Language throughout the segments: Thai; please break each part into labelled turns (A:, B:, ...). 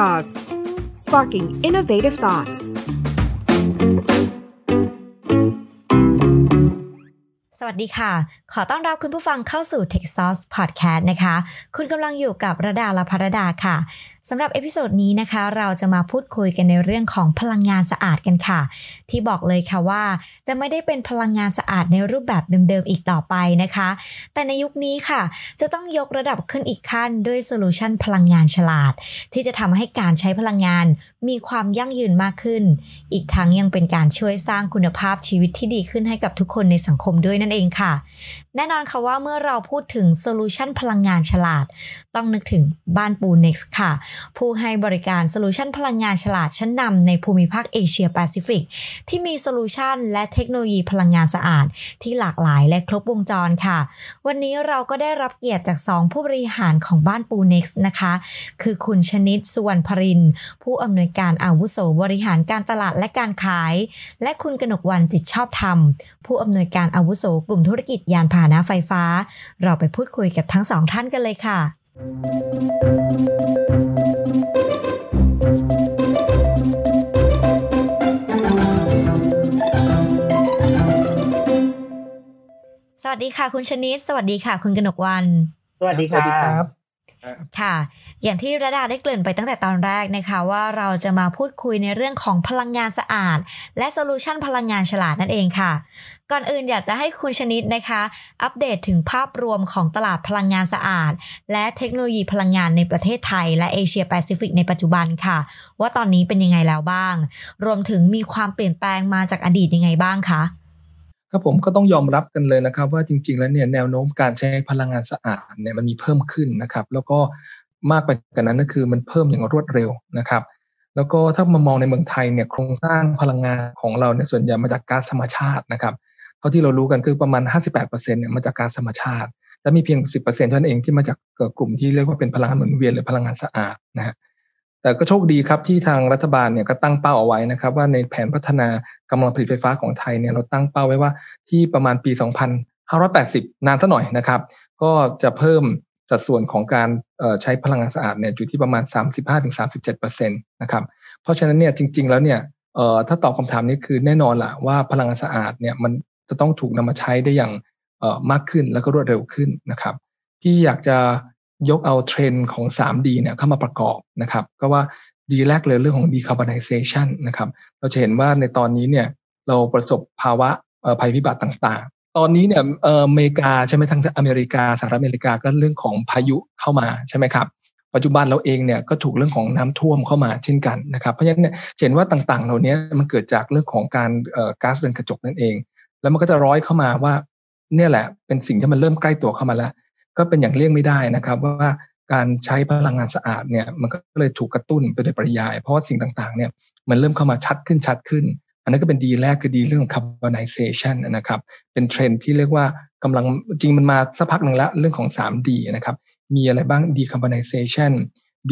A: Jaws sparking innovative thoughts
B: สวัสดีค่ะ ขอต้อนรับคุณผู้ฟังเข้าสู่ Tech Sauce Podcast นะคะ คุณกำลังอยู่กับระดาละภรดาค่ะ สำหรับเอพิโซดนี้นะคะ เราจะมาพูดคุยกันในเรื่องของพลังงานสะอาดกันค่ะ ที่บอกเลยค่ะว่า จะไม่ได้เป็นพลังงานสะอาดในรูปแบบเดิมๆอีกต่อไปนะคะ แต่ในยุคนี้ค่ะ จะต้องยกระดับขึ้นอีกขั้นด้วยโซลูชันพลังงานฉลาด ที่จะทำให้การใช้พลังงาน มีความยั่งยืนมากขึ้น อีกทั้งยังเป็นการช่วยสร้างคุณภาพชีวิตที่ดีขึ้นให้กับทุกคนในสังคมด้วยนั่นเองค่ะ แน่นอนค่ะว่าเมื่อเราพูดถึงโซลูชันพลังงานฉลาด ต้องนึกถึงบ้านปู Next ค่ะผู้ให้บริการโซลูชันพลังงานฉลาดชั้นนำในภูมิภาคเอเชียแปซิฟิกที่มีโซลูชันและเทคโนโลยีพลังงานสะอาด ที่หลากหลายและครบวงจรค่ะ วันนี้เราก็ได้รับเกียรติจาก 2 ผู้บริหารของบ้านปูเน็กซ์นะคะ คือคุณชนิดสุวรรณพริน ผู้อำนวยการอาวุโสบริหารการตลาดและการขาย และคุณกนกวันจิตชอบธรรม ผู้อำนวยการอาวุโสกลุ่มธุรกิจยานพาหนะไฟฟ้า เราไปพูดคุยกับทั้งสองท่านกันเลยค่ะส สวัสดีค่ะ คุณชนิด สวัสดีค่ะ คุณกนกวัน
C: สวัสดีครับ
B: ค่ะ อย่างที่ระดาได้เกริ่นไปตั้งแต่ตอนแรกนะคะ ว่าเราจะมาพูดคุยในเรื่องของพลังงานสะอาด และโซลูชันพลังงานฉลาดนั่นเองค่ะ ก่อนอื่นอยากจะให้คุณชนิดนะคะ อัปเดตถึงภาพรวมของตลาดพลังงานสะอาด และเทคโนโลยีพลังงานในประเทศไทย และเอเชียแปซิฟิกในปัจจุบันค่ะ ว่าตอนนี้เป็นยังไงแล้วบ้าง รวมถึงมีความเปลี่ยนแปลงมาจากอดีตยังไงบ้างคะ
C: ครับผมก็ต้องยอมรับกันเลยนะครับ ว่าจริง ๆ แล้วเนี่ยแนวโน้มการใช้พลังงานสะอาดเนี่ยมันมีเพิ่มขึ้นนะครับ แล้วก็มากไปกว่านั้นก็คือมันเพิ่มอย่างรวดเร็วนะครับ แล้วก็ถ้ามามองในเมืองไทยเนี่ยโครงสร้างพลังงานของเราเนี่ยส่วนใหญ่มาจากก๊าซธรรมชาตินะครับเท่าที่เรารู้กันคือประมาณ 58%เนี่ยมาจากก๊าซธรรมชาติและมีเพียง 10%เท่านั้นเองที่มาจากกลุ่มที่เรียกว่าเป็นพลังงานหมุนเวียนหรือพลังงานสะอาดนะฮะ แต่ก็โชคดีครับที่ทางรัฐบาลเนี่ยก็ตั้งเป้าเอาไว้นะครับ ว่าในแผนพัฒนากำลังผลิตไฟฟ้าของไทยเนี่ยเราตั้งเป้าไว้ว่าที่ประมาณปี 2580 นานซะหน่อยนะครับ ก็จะเพิ่มสัดส่วนของการใช้พลังงานสะอาดเนี่ยอยู่ที่ประมาณ 35-37%นะครับเพราะฉะนั้นเนี่ยจริง ๆ แล้วเนี่ยถ้าตอบคำถามนี้คือแน่นอนละว่าพลังงานสะอาดเนี่ยมันจะต้องถูกนำมาใช้ได้อย่างมากขึ้นแล้วก็รวดเร็วขึ้นนะครับพี่อยากจะ ยกเอาเทรนด์ของ 3D เนี่ยเข้ามาประกอบนะครับ ก็ว่าดีแรกเลยเรื่องของ decarbonization นะครับ เราจะเห็นว่าในตอนนี้เนี่ยเราประสบภาวะภัยพิบัติต่างๆ ตอนนี้เนี่ยอเมริกาใช่ไหมทั้งอเมริกาสหรัฐอเมริกาก็เรื่องของพายุเข้ามาใช่ไหมครับ ปัจจุบันเราเองเนี่ยก็ถูกเรื่องของน้ำท่วมเข้ามาเช่นกันนะครับ เพราะฉะนั้นเนี่ยเห็นว่าต่างๆ เหล่านี้มันเกิดจากเรื่องของการก๊าซเรือนกระจกนั่นเอง แล้วมันก็จะร้อยเข้ามาว่าเนี่ยแหละเป็นสิ่งที่มันเริ่มใกล้ตัวเข้ามาแล้ว ก็เป็นอย่างเลี่ยงไม่ได้นะครับ ว่าการใช้พลังงานสะอาดเนี่ยมันก็เลยถูกกระตุ้นไปโดยปริยาย เพราะว่าสิ่งต่างๆเนี่ยมันเริ่มเข้ามาชัดขึ้นชัดขึ้น อันนั้นก็เป็นดีแรกคือดีเรื่อง carbonization นะครับเป็นเทรนที่เรียกว่ากำลังจริงมันมาสักพักหนึ่งแล้วเรื่องของ 3D นะครับมีอะไรบ้าง decarbonization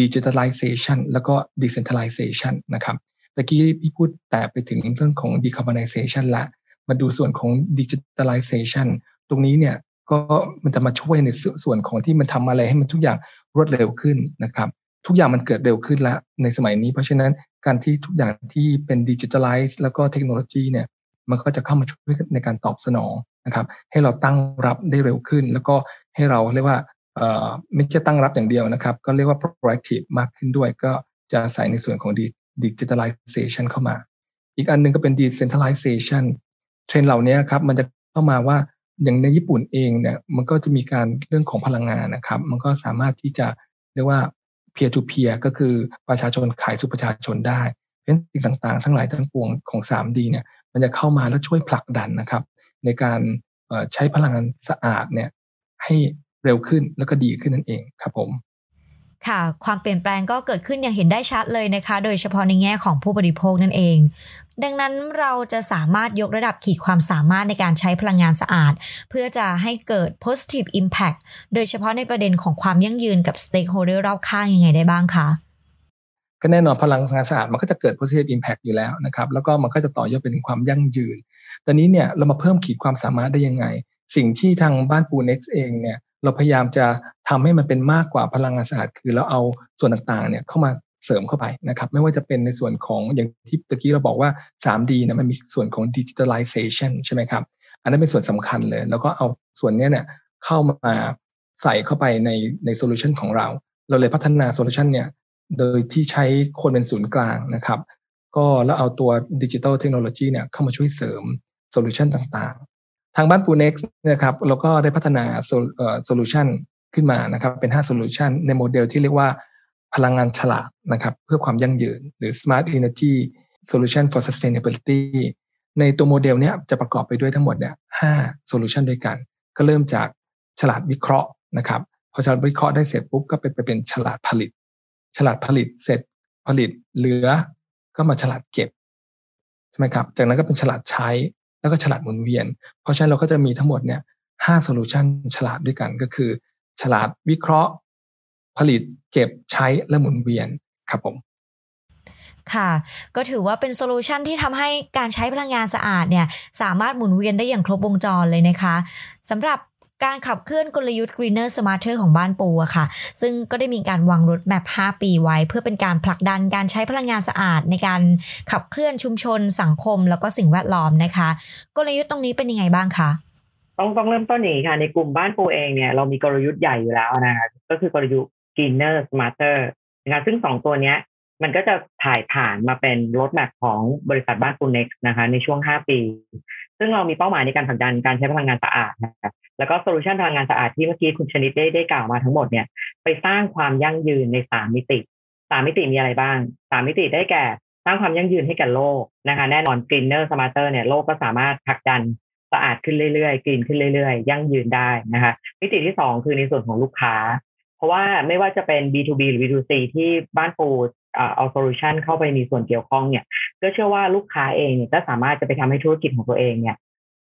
C: digitalization แล้วก็ decentralization นะครับตะกี้พี่พูดแต่ไปถึงเรื่องของ decarbonization ละ มาดูส่วนของ digitalization ตรงนี้เนี่ย ก็มันจะมาช่วยในส่วนของที่มันทำอะไรให้มันทุกอย่างรวดเร็วขึ้นนะครับ ทุกอย่างมันเกิดเร็วขึ้นแล้วในสมัยนี้ เพราะฉะนั้นการที่ทุกอย่างที่เป็นดิจิทัลไลซ์แล้วก็เทคโนโลยีเนี่ยมันก็จะเข้ามาช่วยในการตอบสนองนะครับ ให้เราตั้งรับได้เร็วขึ้น แล้วก็ให้เราเรียกว่าไม่ใช่ตั้งรับอย่างเดียวนะครับ ก็เรียกว่า proactive มากขึ้นด้วย ก็จะใส่ในส่วนของ digitalization เข้ามา อีกอันนึงก็เป็น decentralization เทรนเหล่านี้ครับ มันจะเข้ามาว่า อย่างในญี่ปุ่นเองเนี่ยมันก็จะมีการเรื่องของพลังงานนะครับ มันก็สามารถที่จะเรียกว่า peer to peer ก็คือประชาชนขายสู่ประชาชนได้ เพราะสิ่งต่างๆ ทั้งหลายทั้งปวงของ 3D เนี่ยมันจะเข้ามาแล้วช่วยผลักดันนะครับ ในการใช้พลังงานสะอาดเนี่ยให้เร็วขึ้นแล้วก็ดีขึ้นนั่นเองครับผม
B: ค่ะความเปลี่ยนแปลงก็เกิดขึ้นอย่างเห็นได้ชัดเลยนะคะ โดยเฉพาะในแง่ของผู้บริโภคนั่นเอง ดังนั้นเราจะสามารถยกระดับขีดความสามารถในการใช้พลังงานสะอาด เพื่อจะให้เกิด positive impact โดยเฉพาะในประเด็นของความยั่งยืนกับ stakeholder รอบข้างยังไงได้บ้างคะ
C: ก็แน่นอนพลังงานสะอาดมันก็จะเกิด positive impact อยู่แล้วนะครับแล้วก็มันก็จะต่อยอดเป็นความยั่งยืน ตอนนี้เนี่ยเรามาเพิ่มขีดความสามารถได้ยังไง สิ่งที่ทางบ้านปูเน็กซ์เองเนี่ยเราพยายามจะทำให้มันเป็นมากกว่าพลังงานสะอาดคือเราเอาส่วนต่างๆเนี่ยเข้ามา เสริมเข้าไปนะครับไม่ว่าจะเป็นในส่วนของอย่างที่ตะกี้เราบอกว่า 3D นะมันมีส่วนของ digitalization ใช่ไหมครับ อันนั้นเป็นส่วนสำคัญเลย แล้วก็เอาส่วนนี้เนี่ยเข้ามาใส่เข้าไปในในโซลูชันของเรา เราเลยพัฒนาโซลูชันเนี่ยโดยที่ใช้คนเป็นศูนย์กลางนะครับ ก็แล้วเอาตัวดิจิทัลเทคโนโลยีเนี่ยเข้ามาช่วยเสริมโซลูชันต่างๆ ทางบ้านปูเน็กซ์นะครับเราก็ได้พัฒนาโซลูชันขึ้นมานะครับเป็น5โซลูชันในโมเดลที่เรียกว่า พลังงานฉลาดนะครับเพื่อความยั่งยืน หรือ Smart Energy Solution for Sustainability ในตัวโมเดลเนี้ยจะประกอบไปด้วยทั้งหมดเนี่ยห้าโซลูชันด้วยกัน ก็เริ่มจากฉลาดวิเคราะห์นะครับพอฉลาดวิเคราะห์ได้เสร็จปุ๊บก็ไปไปเป็นฉลาดผลิต ฉลาดผลิตเสร็จผลิตเหลือก็มาฉลาดเก็บใช่ไหมครับจากนั้นก็เป็นฉลาดใช้แล้วก็ฉลาดหมุนเวียน เพราะฉะนั้นเราก็จะมีทั้งหมดเนี่ยห้าโซลูชันฉลาดด้วยกันก็คือ ฉลาดวิเคราะห์ ผลิตเก็บใช้และหมุนเวียนครับผม
B: ค่ะก็ถือว่าเป็นโซลูชันที่ทำให้การใช้พลังงานสะอาดเนี่ยสามารถหมุนเวียนได้อย่างครบวงจรเลยนะคะสำหรับการขับเคลื่อนกลยุทธ์ Greener Smarter ของบ้านปูอะค่ะ ซึ่งก็ได้มีการวาง roadmap 5 ปีไว้ เพื่อเป็นการผลักดันการใช้พลังงานสะอาด ในการขับเคลื่อนชุมชน สังคม แล้วก็สิ่งแวดล้อมนะคะ กลยุทธ์ตรงนี้เป็นยังไงบ้างคะ
D: ต้องต้องเริ่มต้นนี้ค่ะในกลุ่มบ้านปูเองเนี่ยเรามีกลยุทธ์ใหญ่อยู่แล้วนะคะก็คือกลยุทธ์ Greener Smarter นะคะซึ่งสองตัวเนี้ย มันก็จะถ่ายผ่านมาเป็นรถแมพของบริษัทบ้านปูเน็กนะคะ ในช่วง 5 ปี ซึ่งเรามีเป้าหมายในการผลักดันการใช้พลังงานสะอาดนะคะแล้วก็โซลูชันพลังงานสะอาดที่เมื่อกี้คุณชนิดได้ได้กล่าวมาทั้งหมดเนี่ย ไปสร้างความยั่งยืนในสามมิติสามมิติมีอะไรบ้างสามมิติได้แก่สร้างความยั่งยืนให้กับโลกนะคะ แน่นอน Greener Smarter เนี่ยโลกก็สามารถผลักดันสะอาดขึ้นเรื่อยๆ green ขึ้นเรื่อยๆ ยั่งยืนได้นะคะ มิติที่สองคือในส่วนของลูกค้า เพราะว่าไม่ว่าจะเป็น B2B หรือ B2C ที่บ้านปูเอาโซลูชันเข้าไปมีส่วนเกี่ยวข้องเนี่ย ก็เชื่อว่าลูกค้าเองเนี่ยก็สามารถจะไปทำให้ธุรกิจของตัวเองเนี่ย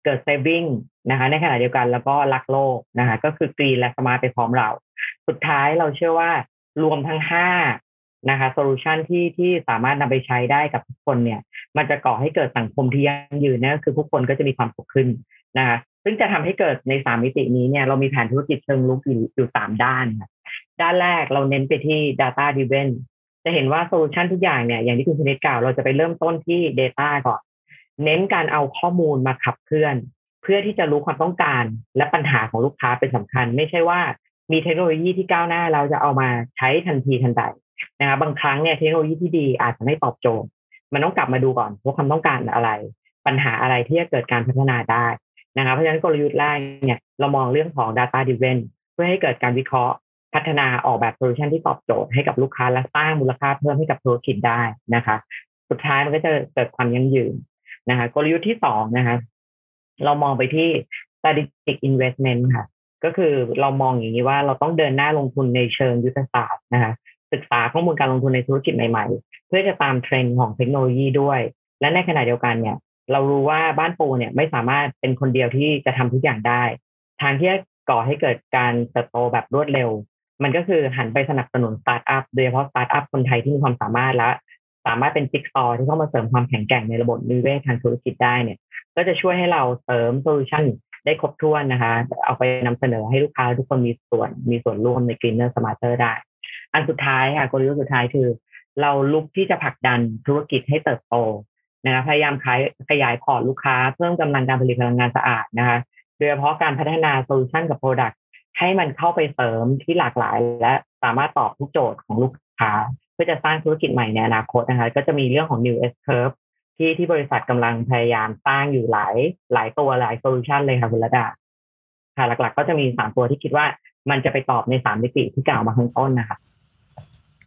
D: เกิด saving นะคะในขณะเดียวกันแล้วก็รักโลกนะคะก็คือ green และ smart ไปพร้อมเรา สุดท้ายเราเชื่อว่ารวมทั้งห้านะคะโซลูชันที่ที่สามารถนำไปใช้ได้กับทุกคนเนี่ย มันจะก่อให้เกิดสังคมที่ยั่งยืนนะคือทุกคนก็จะมีความสุขขึ้นนะคะซึ่งจะทำให้เกิดในสามมิตินี้เนี่ยเรามีแผนธุรกิจเชิงรุกอยู่อยู่สามด้าน ด้านแรกเราเน้นไปที่ data driven จะเห็นว่าโซลูชันทุกอย่างเนี่ยอย่างที่คุณชนิดกล่าวเราจะไปเริ่มต้นที่ Data ก่อน เน้นการเอาข้อมูลมาขับเคลื่อน เพื่อที่จะรู้ความต้องการและปัญหาของลูกค้าเป็นสำคัญ ไม่ใช่ว่ามีเทคโนโลยีที่ก้าวหน้าเราจะเอามาใช้ทันทีทันใดนะคะบางครั้งเนี่ยเทคโนโลยีที่ดีอาจจะไม่ตอบโจทย์ มันต้องกลับมาดูก่อนว่าความต้องการอะไร ปัญหาอะไรที่จะเกิดการพัฒนาได้นะคะเพราะฉะนั้นกลยุทธ์แรกเนี่ยเรามองเรื่องของ data driven เพื่อให้เกิดการวิเคราะห์ พัฒนาออกแบบโซลูชันที่ตอบโจทย์ให้กับลูกค้าและสร้างมูลค่าเพิ่มให้กับธุรกิจได้นะคะ สุดท้ายมันก็จะเกิดความยั่งยืนนะคะกลยุทธ์ที่สองนะคะเรามองไปที่ strategic investment ค่ะ ก็คือเรามองอย่างนี้ว่าเราต้องเดินหน้าลงทุนในเชิงยุทธศาสตร์นะคะศึกษาข้อมูลการลงทุนในธุรกิจใหม่ๆ เพื่อจะตามเทรนด์ของเทคโนโลยีด้วย และในขณะเดียวกันเนี่ยเรารู้ว่าบ้านปูเนี่ยไม่สามารถเป็นคนเดียวที่จะทำทุกอย่างได้ ทางที่จะก่อให้เกิดการเติบโตแบบรวดเร็ว มันก็คือหันไปสนับสนุนสตาร์ทอัพโดยเฉพาะสตาร์ทอัพคนไทยที่มีความสามารถและสามารถเป็นจิ๊กซอว์ที่เข้ามาเสริมความแข็งแกร่งในระบบนิเวศทางธุรกิจได้เนี่ย ก็จะช่วยให้เราเสริมโซลูชันได้ครบถ้วนนะคะ เอาไปนำเสนอให้ลูกค้าทุกคนมีส่วนมีส่วนร่วมใน Greener Smarter ได้ อันสุดท้ายค่ะกลยุทธ์สุดท้ายคือ เรารุกที่จะผลักดันธุรกิจให้เติบโตนะคะพยายามขายขยาย port ลูกค้าเพิ่มกำลังการผลิตพลังงานสะอาดนะคะโดยเฉพาะการพัฒนาโซลูชันกับ product ให้มันเข้าไปเสริมที่หลากหลาย และสามารถตอบทุกโจทย์ของลูกค้า เพื่อจะสร้างธุรกิจใหม่ในอนาคตนะคะ ก็จะมีเรื่องของ new S curve ที่ที่บริษัทกำลังพยายามสร้างอยู่หลายหลายตัวหลายโซลูชันเลยค่ะคุณระดาค่ะหลักๆ ก็จะมีสามตัวที่คิดว่ามันจะไปตอบในสามมิติที่กล่าวมาข้างต้นนะคะ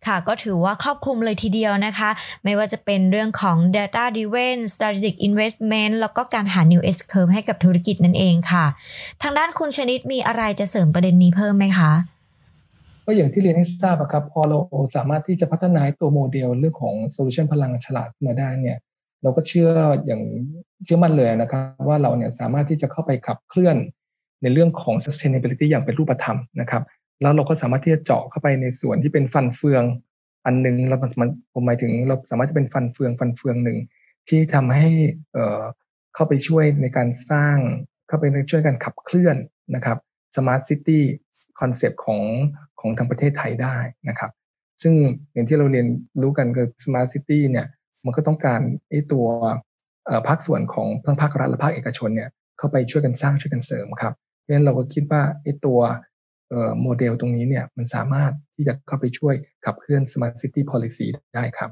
B: ค่ะก็ถือว่าครอบคลุมเลยทีเดียวนะคะ ไม่ว่าจะเป็นเรื่องของ data driven strategic investment แล้วก็การหา new S curve ให้กับธุรกิจนั่นเองค่ะ ทางด้านคุณชนิดมีอะไรจะเสริมประเด็นนี้เพิ่มไหมคะ
C: ก็อย่างที่เรียนให้ทราบครับพอเราสามารถที่จะพัฒนาตัวโมเดลเรื่องของโซลูชันพลังฉลาดมาได้เนี่ยเราก็เชื่ออย่างเชื่อมั่นเลยนะครับว่าเราเนี่ยสามารถที่จะเข้าไปขับเคลื่อนในเรื่องของ sustainability อย่างเป็นรูปธรรมนะครับ แล้วเราก็สามารถที่จะเจาะเข้าไปในส่วนที่เป็นฟันเฟือง อันหนึ่งเรามันผมหมายถึงเราสามารถจะเป็นฟันเฟืองฟันเฟืองหนึ่งที่ทำให้เอ่อเข้าไปช่วยในการสร้าง เข้าไปช่วยกันขับเคลื่อนนะครับ smart city concept ของของทางประเทศไทยได้นะครับ ซึ่งอย่างที่เราเรียนรู้กันคือ smart city เนี่ยมันก็ต้องการไอ้ตัวภาคส่วนของทั้งภาครัฐและภาคเอกชนเนี่ยเข้าไปช่วยกันสร้างช่วยกันเสริมครับเพราะฉะนั้นเราก็คิดว่าไอ้ตัว โมเดลตรงนี้เนี่ยมันสามารถที่จะเข้าไปช่วยขับเคลื่อน smart city policy ได้ครับ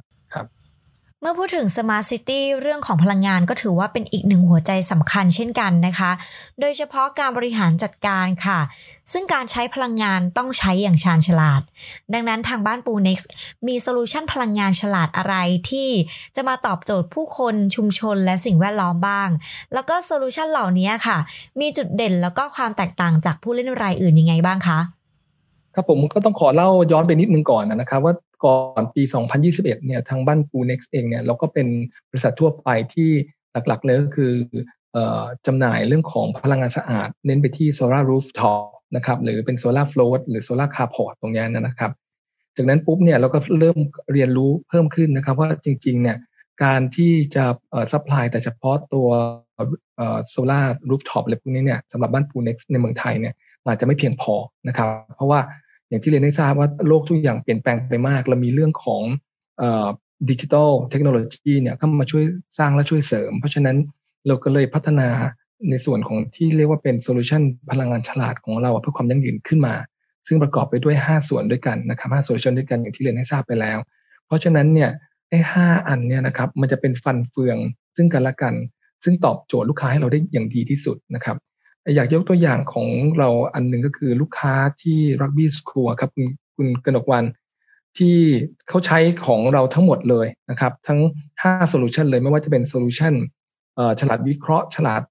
B: เมื่อพูดถึง Smart City เรื่องของพลังงานก็ถือว่าเป็นอีกหนึ่งหัวใจสำคัญเช่นกันนะคะ โดยเฉพาะการบริหารจัดการค่ะ ซึ่งการใช้พลังงานต้องใช้อย่างชาญฉลาด ดังนั้นทางบ้านปู Next มีโซลูชันพลังงานฉลาดอะไรที่จะมาตอบโจทย์ผู้คนชุมชนและสิ่งแวดล้อมบ้าง แล้วก็โซลูชันเหล่านี้ค่ะ มีจุดเด่นแล้วก็ความแตกต่างจากผู้เล่นรายอื่นยังไงบ้างคะ
C: ครับผมก็ต้องขอเล่าย้อนไปนิดนึงก่อนนะครับว่า ก่อนปี 2021 เนี่ยทางบ้านปู Next เองเนี่ยเราก็เป็นบริษัททั่วไปที่หลักๆเลยก็คือจำหน่ายเรื่องของพลังงานสะอาด เน้นไปที่ solar rooftop นะครับหรือเป็น solar float หรือ solar carport ตรงนี้นะครับ จากนั้นปุ๊บเนี่ยเราก็เริ่มเรียนรู้เพิ่มขึ้นนะครับว่าจริงๆเนี่ยการที่จะซัพพลายแต่เฉพาะตัว solar rooftop อะไรพวกนี้เนี่ยสำหรับบ้านปู Next ในเมืองไทยเนี่ยอาจจะไม่เพียงพอนะครับ เพราะว่า อย่างที่เรียนได้ทราบว่าโลกทุกอย่างเปลี่ยนแปลงไปมาก เรามีเรื่องของดิจิทัลเทคโนโลยีเนี่ยเข้ามาช่วยสร้างและช่วยเสริม เพราะฉะนั้นเราก็เลยพัฒนาในส่วนของที่เรียกว่าเป็น solution พลังงานฉลาดของเราเพื่อความยั่งยืนขึ้นมา ซึ่งประกอบไปด้วย 5 ส่วนด้วยกันนะครับ5 solution ด้วยกันอย่างที่เรียนให้ทราบไปแล้ว เพราะฉะนั้นเนี่ยไอ้ห้าอันเนี่ยนะครับมันจะเป็นฟันเฟืองซึ่งกันและกัน ซึ่งตอบโจทย์ลูกค้าให้เราได้อย่างดีที่สุดนะครับ อยากยกตัวอย่างของเราอันหนึ่งก็คือลูกค้าที่ Rugby School ครับคุณคุณกนกวรรณที่เขาใช้ของเราทั้งหมดเลยนะครับ ทั้ง5 solution เลยไม่ว่าจะเป็น solution ฉลาดวิเคราะห์ฉลาด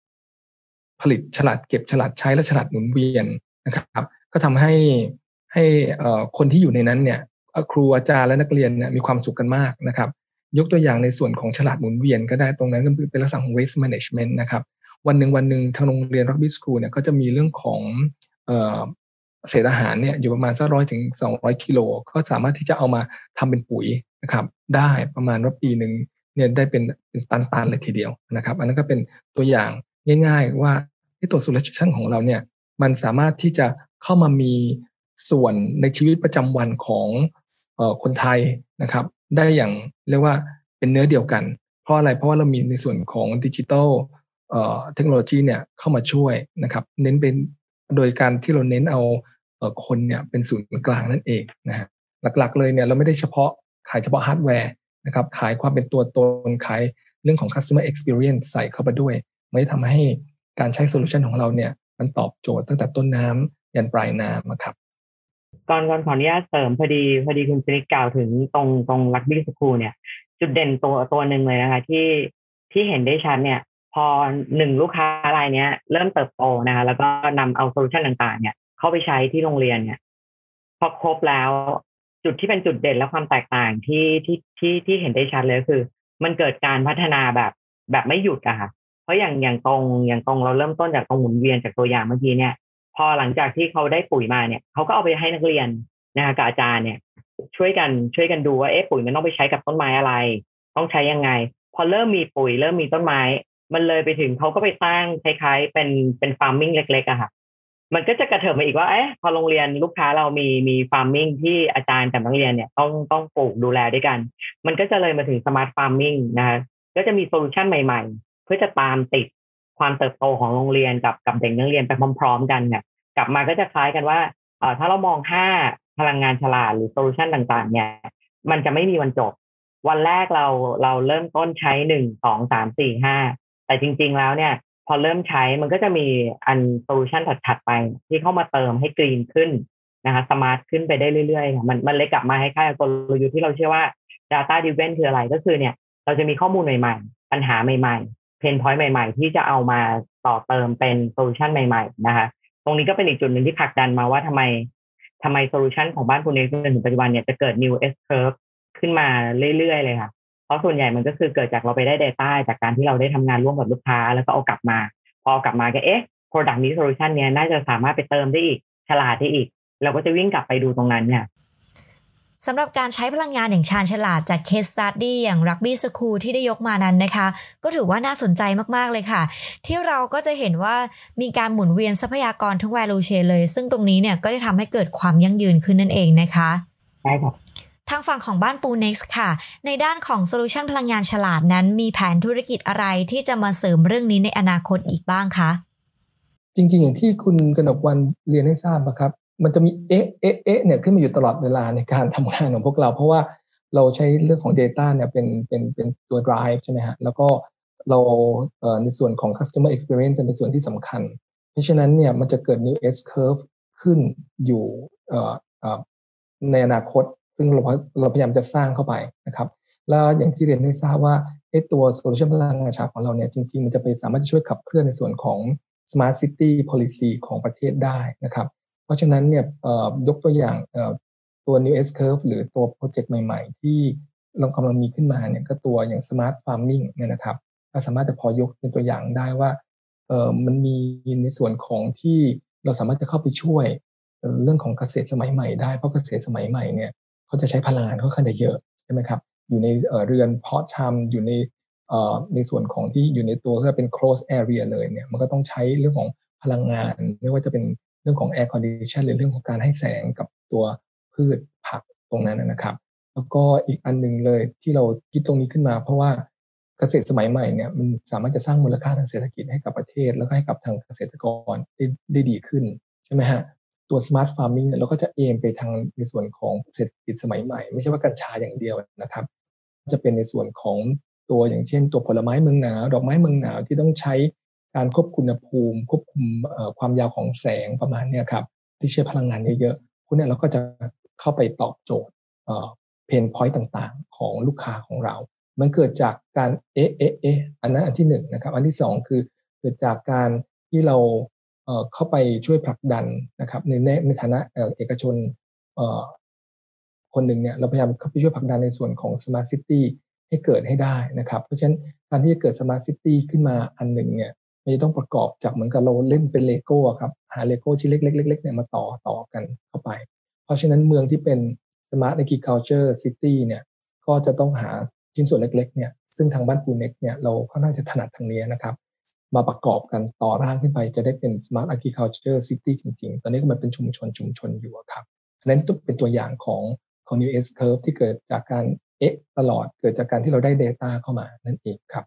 C: ผลิตฉลาดเก็บฉลาดใช้และฉลาดหมุนเวียนนะครับ ก็ทำให้ให้คนที่อยู่ในนั้นเนี่ยครูอาจารย์และนักเรียนเนี่ยมีความสุขกันมากนะครับ ยกตัวอย่างในส่วนของฉลาดหมุนเวียนก็ได้ตรงนั้นก็เป็นลักษณะของ waste management นะครับ วันหนึ่งวันหนึ่งทางโรงเรียน Rugby School เนี่ยก็จะมีเรื่องของเศษอาหารเนี่ยอยู่ประมาณสักร้อยถึงสองร้อยกิโลก็สามารถที่จะเอามาทำเป็นปุ๋ยนะครับได้ประมาณว่าปีหนึ่งเนี่ยได้เป็นเป็นตันๆเลยทีเดียวนะครับ อันนั้นก็เป็นตัวอย่างง่าย ๆ ว่าตัว solution ของเราเนี่ยมันสามารถที่จะเข้ามามีส่วนในชีวิตประจำวันของเอ่อคนไทยนะครับ ได้อย่างเรียกว่าเป็นเนื้อเดียวกัน เพราะอะไรเพราะว่าเรามีในส่วนของดิจิทัล เทคโนโลยีเนี่ยเข้ามาช่วยนะครับ เน้นเป็นโดยการที่เราเน้นเอาคนเนี่ยเป็นศูนย์กลางนั่นเองนะฮะหลักๆ เลยเนี่ยเราไม่ได้เฉพาะขายเฉพาะฮาร์ดแวร์นะครับขายความเป็นตัวตนขายเรื่องของ customer experience ใส่เข้าไปด้วยไม่ทำให้การใช้ solution ของเราเนี่ยมันตอบโจทย์ตั้งแต่ต้นน้ำยันปลายน้ำครับ
D: ก่อนก่อนขออนุญาตเสริมพอดีพอดีคุณชนิดกล่าวถึงตรงตรง Rugby School เนี่ย จุดเด่นตัวตัวหนึ่งเลยนะคะ ที่ที่เห็นได้ชัดเนี่ย พอหนึ่งลูกค้ารายนี้เริ่มเติบโตนะคะแล้วก็นำเอา solution ต่างๆ เนี่ย เข้าไปใช้ที่โรงเรียนเนี่ย พอครบแล้วจุดที่เป็นจุดเด่นและความแตกต่างที่ที่ที่ที่เห็นได้ชัดเลยคือ มันเกิดการพัฒนาแบบแบบไม่หยุดอะค่ะเพราะอย่างอย่างตรงอย่างตรงเราเริ่มต้นจากตรงหมุนเวียนจากตัวอย่างเมื่อกี้เนี่ย พอหลังจากที่เขาได้ปุ๋ยมาเนี่ยเขาก็เอาไปให้นักเรียนนะคะกับอาจารย์เนี่ย ช่วยกันช่วยกันดูว่าเอ๊ะปุ๋ยมันต้องไปใช้กับต้นไม้อะไร ต้องใช้ยังไง พอเริ่มมีปุ๋ย เริ่มมีต้นไม้ มันเลยไปถึงเขาก็ไปสร้างคล้ายๆ เป็นเป็น farming เล็กๆอะค่ะ มันก็จะกระเถิบมาอีกว่าเอ๊ะพอโรงเรียนลูกค้าเรามีมี farming ที่อาจารย์กับนักเรียนเนี่ยต้องต้องปลูกดูแลด้วยกัน มันก็จะเลยมาถึง smart farming นะคะก็จะมี solution ใหม่ๆ เพื่อจะตามติดความเติบโตของโรงเรียนกับกับเด็กนักเรียนไปพร้อม ๆ กันเนี่ยกลับมาก็จะคล้ายกันว่าเอ่อถ้าเรามองห้าพลังงานฉลาดหรือ solution ต่างๆ เนี่ยมันจะไม่มีวันจบ วันแรกเราเราเริ่มต้นใช้หนึ่งสองสามสี่ห้า แต่จริง ๆ แล้วเนี่ย พอเริ่มใช้มันก็จะมีอัน solution ถัดๆไป ที่เข้ามาเติมให้ green ขึ้นนะคะ smart ขึ้นไปได้เรื่อยๆมันมันเลยกลับมาให้ค่ายกลยุทธ์ที่เราเชื่อว่า Data Driven คืออะไรก็คือเนี่ย เราจะมีข้อมูลใหม่ๆ ปัญหาใหม่ๆ pain point ใหม่ๆ ที่จะเอามาต่อเติมเป็น solution ใหม่ ๆ นะคะ ตรงนี้ก็เป็นอีกจุดหนึ่งที่ผลักดันมาว่าทำไมทำไม solution ของบ้านปูเองจนถึงปัจจุบันเนี่ยจะเกิด new S curve ขึ้นมาเรื่อยๆ เลยค่ะ เพราะส่วนใหญ่มันก็คือเกิดจากเราไปได้ Data จากการที่เราได้ทำงานร่วมกับลูกค้า แล้วก็เอากลับมา พอกลับมาก็เอ๊ะ Product นี้ Solution เนี้ยน่าจะสามารถไปเติมได้อีก ฉลาดได้อีก เราก็จะวิ่งกลับไปดูตรงนั้นเนี่ย
B: สำหรับการใช้พลังงานอย่างชาญฉลาดจาก Case Study อย่าง Rugby School ที่ได้ยกมานั้นนะคะ ก็ถือว่าน่าสนใจมาก ๆ เลยค่ะ ที่เราก็จะเห็นว่ามีการหมุนเวียนทรัพยากรทั้ง value chain เลย ซึ่งตรงนี้เนี่ยก็จะทำให้เกิดความยั่งยืนขึ้นนั่นเองนะคะ
D: ใช่ครับ
B: ทางฝั่งของบ้านปู Next ค่ะ ในด้านของโซลูชันพลังงานฉลาดนั้น มีแผนธุรกิจอะไรที่จะมาเสริมเรื่องนี้ในอนาคตอีกบ้างคะ
C: จริง ๆ อย่างที่คุณกนกวันเรียนให้ทราบนะครับ มันจะมีเอ๊ะเอ๊ะเอ๊ะเนี่ยขึ้นมาอยู่ตลอดเวลาในการทำงานของพวกเรา เพราะว่าเราใช้เรื่องของ Data เนี่ยเป็นเป็นเป็นตัว drive ใช่ไหมฮะแล้วก็เราในส่วนของ customer experience เป็นส่วนที่สำคัญ เพราะฉะนั้นเนี่ยมันจะเกิด new S curve ขึ้นอยู่ในอนาคต ซึ่งเราเราพยายามจะสร้างเข้าไปนะครับ แล้วอย่างที่เรียนให้ทราบว่าไอ้ตัว solution พลังงานฉาของเราเนี่ยจริง ๆ มันจะไปสามารถช่วยขับเคลื่อนในส่วนของ smart city policy ของประเทศได้นะครับ เพราะฉะนั้นเนี่ยยกตัวอย่างตัว new S curve หรือตัวโปรเจกต์ใหม่ ๆ ที่เรากำลังมีขึ้นมาเนี่ยก็ตัวอย่าง smart farming เนี่ยนะครับก็สามารถจะพอยกเป็นตัวอย่างได้ว่าเออมันมีในส่วนของที่เราสามารถจะเข้าไปช่วยเรื่องของเกษตรสมัยใหม่ได้เพราะเกษตรสมัยใหม่เนี่ย เขาจะใช้พลังงานค่อนข้างจะเยอะใช่ไหมครับอยู่ในเรือนเพาะชำอยู่ในในส่วนของที่อยู่ในตัวก็เป็น close area เลยเนี่ยมันก็ต้องใช้เรื่องของพลังงาน ไม่ว่าจะเป็นเรื่องของ air condition หรือเรื่องของการให้แสงกับตัวพืชผักตรงนั้นนะครับ แล้วก็อีกอันหนึ่งเลยที่เราคิดตรงนี้ขึ้นมา เพราะว่าเกษตรสมัยใหม่เนี่ยมันสามารถจะสร้างมูลค่าทางเศรษฐกิจให้กับประเทศ แล้วก็ให้กับทางเกษตรกรได้ได้ดีขึ้นใช่ไหมฮะ ตัว smart farming เนี่ยเราก็จะเอมไปทางในส่วนของเศรษฐกิจสมัยใหม่ ไม่ใช่ว่ากัญชาอย่างเดียวนะครับ จะเป็นในส่วนของตัวอย่างเช่น ตัวผลไม้เมืองหนาว ดอกไม้เมืองหนาวที่ต้องใช้การควบคุมอุณหภูมิ ควบคุมความยาวของแสงประมาณนี้ครับที่ใช้พลังงานเยอะๆพวกนี้เราก็จะเข้าไปตอบโจทย์เพนพอยต์ต่างๆ ของลูกค้าของเรา มันเกิดจากการเอ๊ะเอ๊ะเอ๊ะอันนั้นอันที่หนึ่งนะครับ อันที่สองคือเกิดจากการที่เรา เข้าไปช่วยผลักดันนะครับในในฐานะเอกชนคนหนึ่งเนี่ยเราพยายามเข้าไปช่วยผลักดันในส่วนของ Smart City ให้เกิดให้ได้นะครับ เพราะฉะนั้นการที่จะเกิด Smart City ขึ้นมาอันหนึ่งเนี่ยมันจะต้องประกอบจากเหมือนกับเราเล่นเป็นเลโก้ครับหาเลโก้ชิ้นเล็กๆๆเนี่ยมาต่อต่อกันเข้าไป เพราะฉะนั้นเมืองที่เป็น Smart Agriculture City เนี่ยก็จะต้องหาชิ้นส่วนเล็กๆเนี่ยซึ่งทางบ้านปูเน็กเนี่ยเราค่อนข้างจะถนัดทางนี้นะครับ มาประกอบกันต่อร่างขึ้นไปจะได้เป็น Smart Agriculture City จริง ๆ ตอนนี้ก็มันเป็นชุมชนชุมชนอยู่ครับอันนั้นเป็นตัวอย่างของของ New S Curve ที่เกิดจากการเอ๊ะตลอดเกิดจากการที่เราได้ Data เข้ามานั่นเองครับ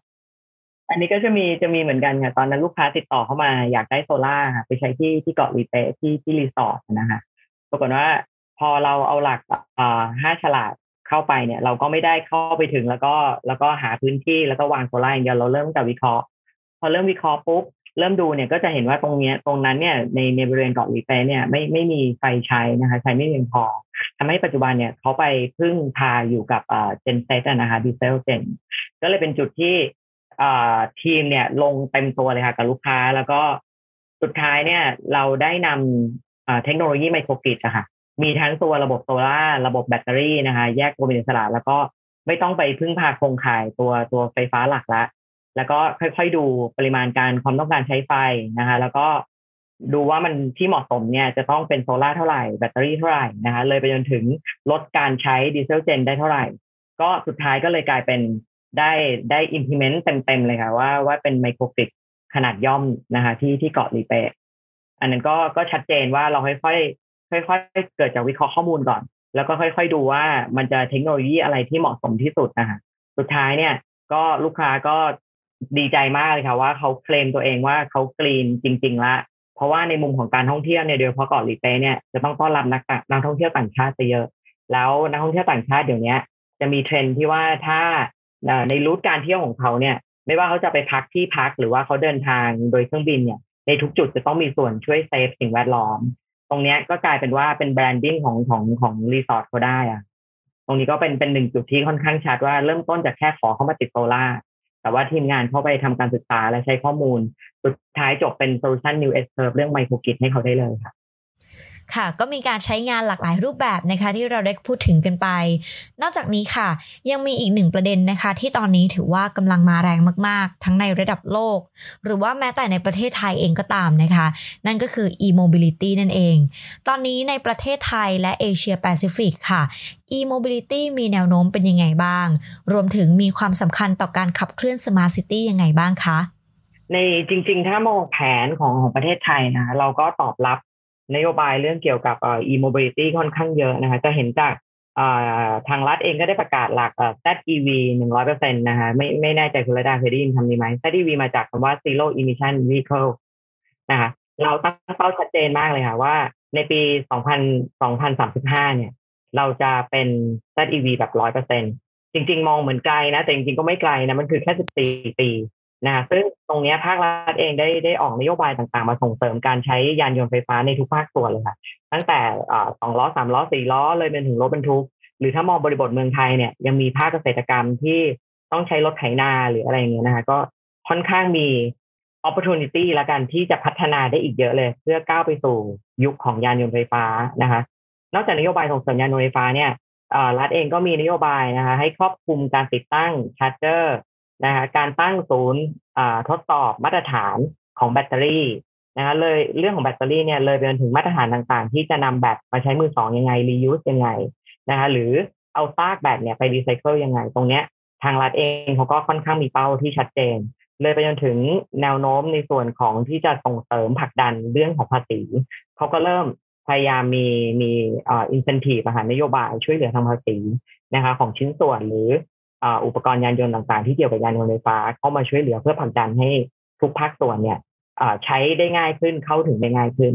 D: อันนี้ก็จะมีจะมีเหมือนกันค่ะตอนนั้นลูกค้าติดต่อเข้ามาอยากได้โซล่าไปใช้ที่ที่เกาะลีเปที่ที่รีสอร์ทนะคะปรากฏว่าพอเราเอาหลักอ่ห้าฉลาดเข้าไปเนี่ย เราก็ไม่ได้เข้าไปถึงแล้วก็แล้วก็หาพื้นที่แล้วก็วางโซล่าอย่างเดียวเราเริ่มจากวิเคราะห์ พอเริ่มวิเคราะห์ปุ๊บเริ่มดูเนี่ยก็จะเห็นว่าตรงเนี้ยตรงนั้นเนี่ยในในบริเวณเกาะลีเปเนี่ยไม่ไม่มีไฟใช้นะคะใช้ไม่เพียงพอทำให้ปัจจุบันเนี่ยเขาไปพึ่งพาอยู่กับเอ่อเจนเซตนะคะดีเซลเจนก็เลยเป็นจุดที่อ่าทีมเนี่ยลงเต็มตัวเลยค่ะกับลูกค้า แล้วก็สุดท้ายเนี่ยเราได้นำเทคโนโลยีไมโครกริดอะค่ะมีทั้งตัวระบบโซลา่าระบบแบตเตอรี่นะคะ แยกตัวเป็นอิสระแล้วก็ไม่ต้องไปพึ่งพาโครงข่ายตัวตัวไฟฟ้าหลักละ แล้วก็ค่อยๆดูปริมาณการความต้องการใช้ไฟนะคะ แล้วก็ดูว่ามันที่เหมาะสมเนี่ยจะต้องเป็นโซลา่าเท่าไหร่แบตเตอรี่เท่าไหร่นะคะเลยไปจนถึงลดการใช้ดีเซลเจนได้เท่าไหร่ ก็สุดท้ายก็เลยกลายเป็นได้ได้ implement เต็มๆเลยค่ะว่าว่าเป็นไมโครฟิตขนาดย่อมนะคะที่ที่เกาะลีเปอันนั้นก็ก็ชัดเจนว่าเราค่อยๆค่อยๆเกิดจากวิเคราะห์ข้อมูลก่อน แล้วก็ค่อยๆดูว่ามันจะเทคโนโลยีอะไรที่เหมาะสมที่สุดนะคะสุดท้ายเนี่ย ก็ลูกค้าก็ ดีใจมากเลยค่ะว่าเขาเคลมตัวเองว่าเขากรีนจริงๆละเพราะว่าในมุมของการท่องเที่ยวเนี่ยโดยเฉพาะเกาะลีเปเนี่ยจะต้องต้อนรับนักนักท่องเที่ยวต่างชาติไปเยอะ แล้วนักท่องเที่ยวต่างชาติเดี๋ยวนี้จะมีเทรนที่ว่าถ้าใน route การเที่ยวของเขาเนี่ย ไม่ว่าเขาจะไปพักที่พักหรือว่าเขาเดินทางโดยเครื่องบินเนี่ยในทุกจุดจะต้องมีส่วนช่วย save สิ่งแวดล้อม ตรงนี้ก็กลายเป็นว่าเป็น branding ของของของรีสอร์ทเขาได้อะตรงนี้ก็เป็นเป็นหนึ่งจุดที่ค่อนข้างชัดว่าเริ่มต้นจากแค่ขอเข้ามาติดโซล่า แต่ว่าทีมงานเข้าไปทำการศึกษาและใช้ข้อมูล สุดท้ายจบเป็น solution New S Curve เรื่อง microgrid ให้เขาได้เลยค่ะ
B: ค่ะ ก็มีการใช้งานหลากหลายรูปแบบนะคะที่เราได้พูดถึงกันไป นอกจากนี้ค่ะ ยังมีอีกหนึ่งประเด็นนะคะ ที่ตอนนี้ถือว่ากำลังมาแรงมากๆ ทั้งในระดับโลก หรือว่าแม้แต่ในประเทศไทยเองก็ตามนะคะ นั่นก็คือ e-mobility นั่นเอง ตอนนี้ในประเทศไทยและเอเชียแปซิฟิกค่ะ e-mobility มีแนวโน้มเป็นยังไงบ้าง รวมถึงมีความสำคัญต่อการขับเคลื่อน smart city ยังไงบ้างคะ
D: ในจริง ๆ ถ้ามองแผนของของประเทศไทยนะเราก็ตอบรับ นโยบายเรื่องเกี่ยวกับเอ่อ e-mobility ค่อนข้างเยอะนะคะ จะเห็นจากทางรัฐเองก็ได้ประกาศหลัก ZEV หนึ่งร้อยเปอร์เซ็นต์นะคะไม่ไม่แน่ใจคุณระดาเคยได้ยินคำนี้ไหม ZEV มาจากคำว่า Zero Emission Vehicle นะคะเราตั้งเป้าชัดเจนมากเลยค่ะว่าในปี 2000 2035 เนี่ย เราจะเป็น ZEV แบบร้อยเปอร์เซ็นจริง ๆ มองเหมือนไกลนะ แต่จริง ๆ ก็ไม่ไกลนะ มันคือแค่ 14 ปี นะซึ่งตรงนี้ภาครัฐเองได้ได้ออกนโยบายต่างๆ มาส่งเสริมการใช้ยานยนต์ไฟฟ้าในทุกภาคส่วนเลยค่ะ ตั้งแต่สองล้อสามล้อสี่ล้อเลยเป็นถึงรถบรรทุก หรือถ้ามองบริบทเมืองไทยเนี่ยยังมีภาคเกษตรกรรมที่ต้องใช้รถไถนาหรืออะไรอย่างเงี้ยนะคะก็ค่อนข้างมี opportunity ละกันที่จะพัฒนาได้อีกเยอะเลย เพื่อก้าวไปสู่ยุคของยานยนต์ไฟฟ้านะคะ นอกจากนโยบายส่งเสริมยานยนต์ไฟฟ้าเนี่ยรัฐเองก็มีนโยบายนะคะให้ครอบคลุมการติดตั้ง charger นะคะการตั้งศูนย์ทดสอบมาตรฐานของแบตเตอรี่นะคะเลยเรื่องของแบตเตอรี่เนี่ยเลยไปจนถึงมาตรฐานต่างๆ ที่จะนำแบตมาใช้มือสองยังไงรียูสยังไงนะคะหรือเอาซากแบตเนี่ยไปรีไซเคิลยังไง ตรงเนี้ยทางรัฐเองเขาก็ค่อนข้างมีเป้าที่ชัดเจน เลยไปจนถึงแนวโน้มในส่วนของที่จะส่งเสริมผลักดันเรื่องของภาษีเขาก็เริ่มพยายามมีมีอ่าอินเซนティブอาหารนโยบายช่วยเหลือทางภาษีนะคะของชิ้นส่วนหรือ อุปกรณ์ยานยนต์ต่างๆ ที่เกี่ยวกับยานยนต์ไฟฟ้าเข้ามาช่วยเหลือเพื่อผลักดันให้ทุกภาคส่วนเนี่ยใช้ได้ง่ายขึ้นเข้าถึงได้ง่ายขึ้น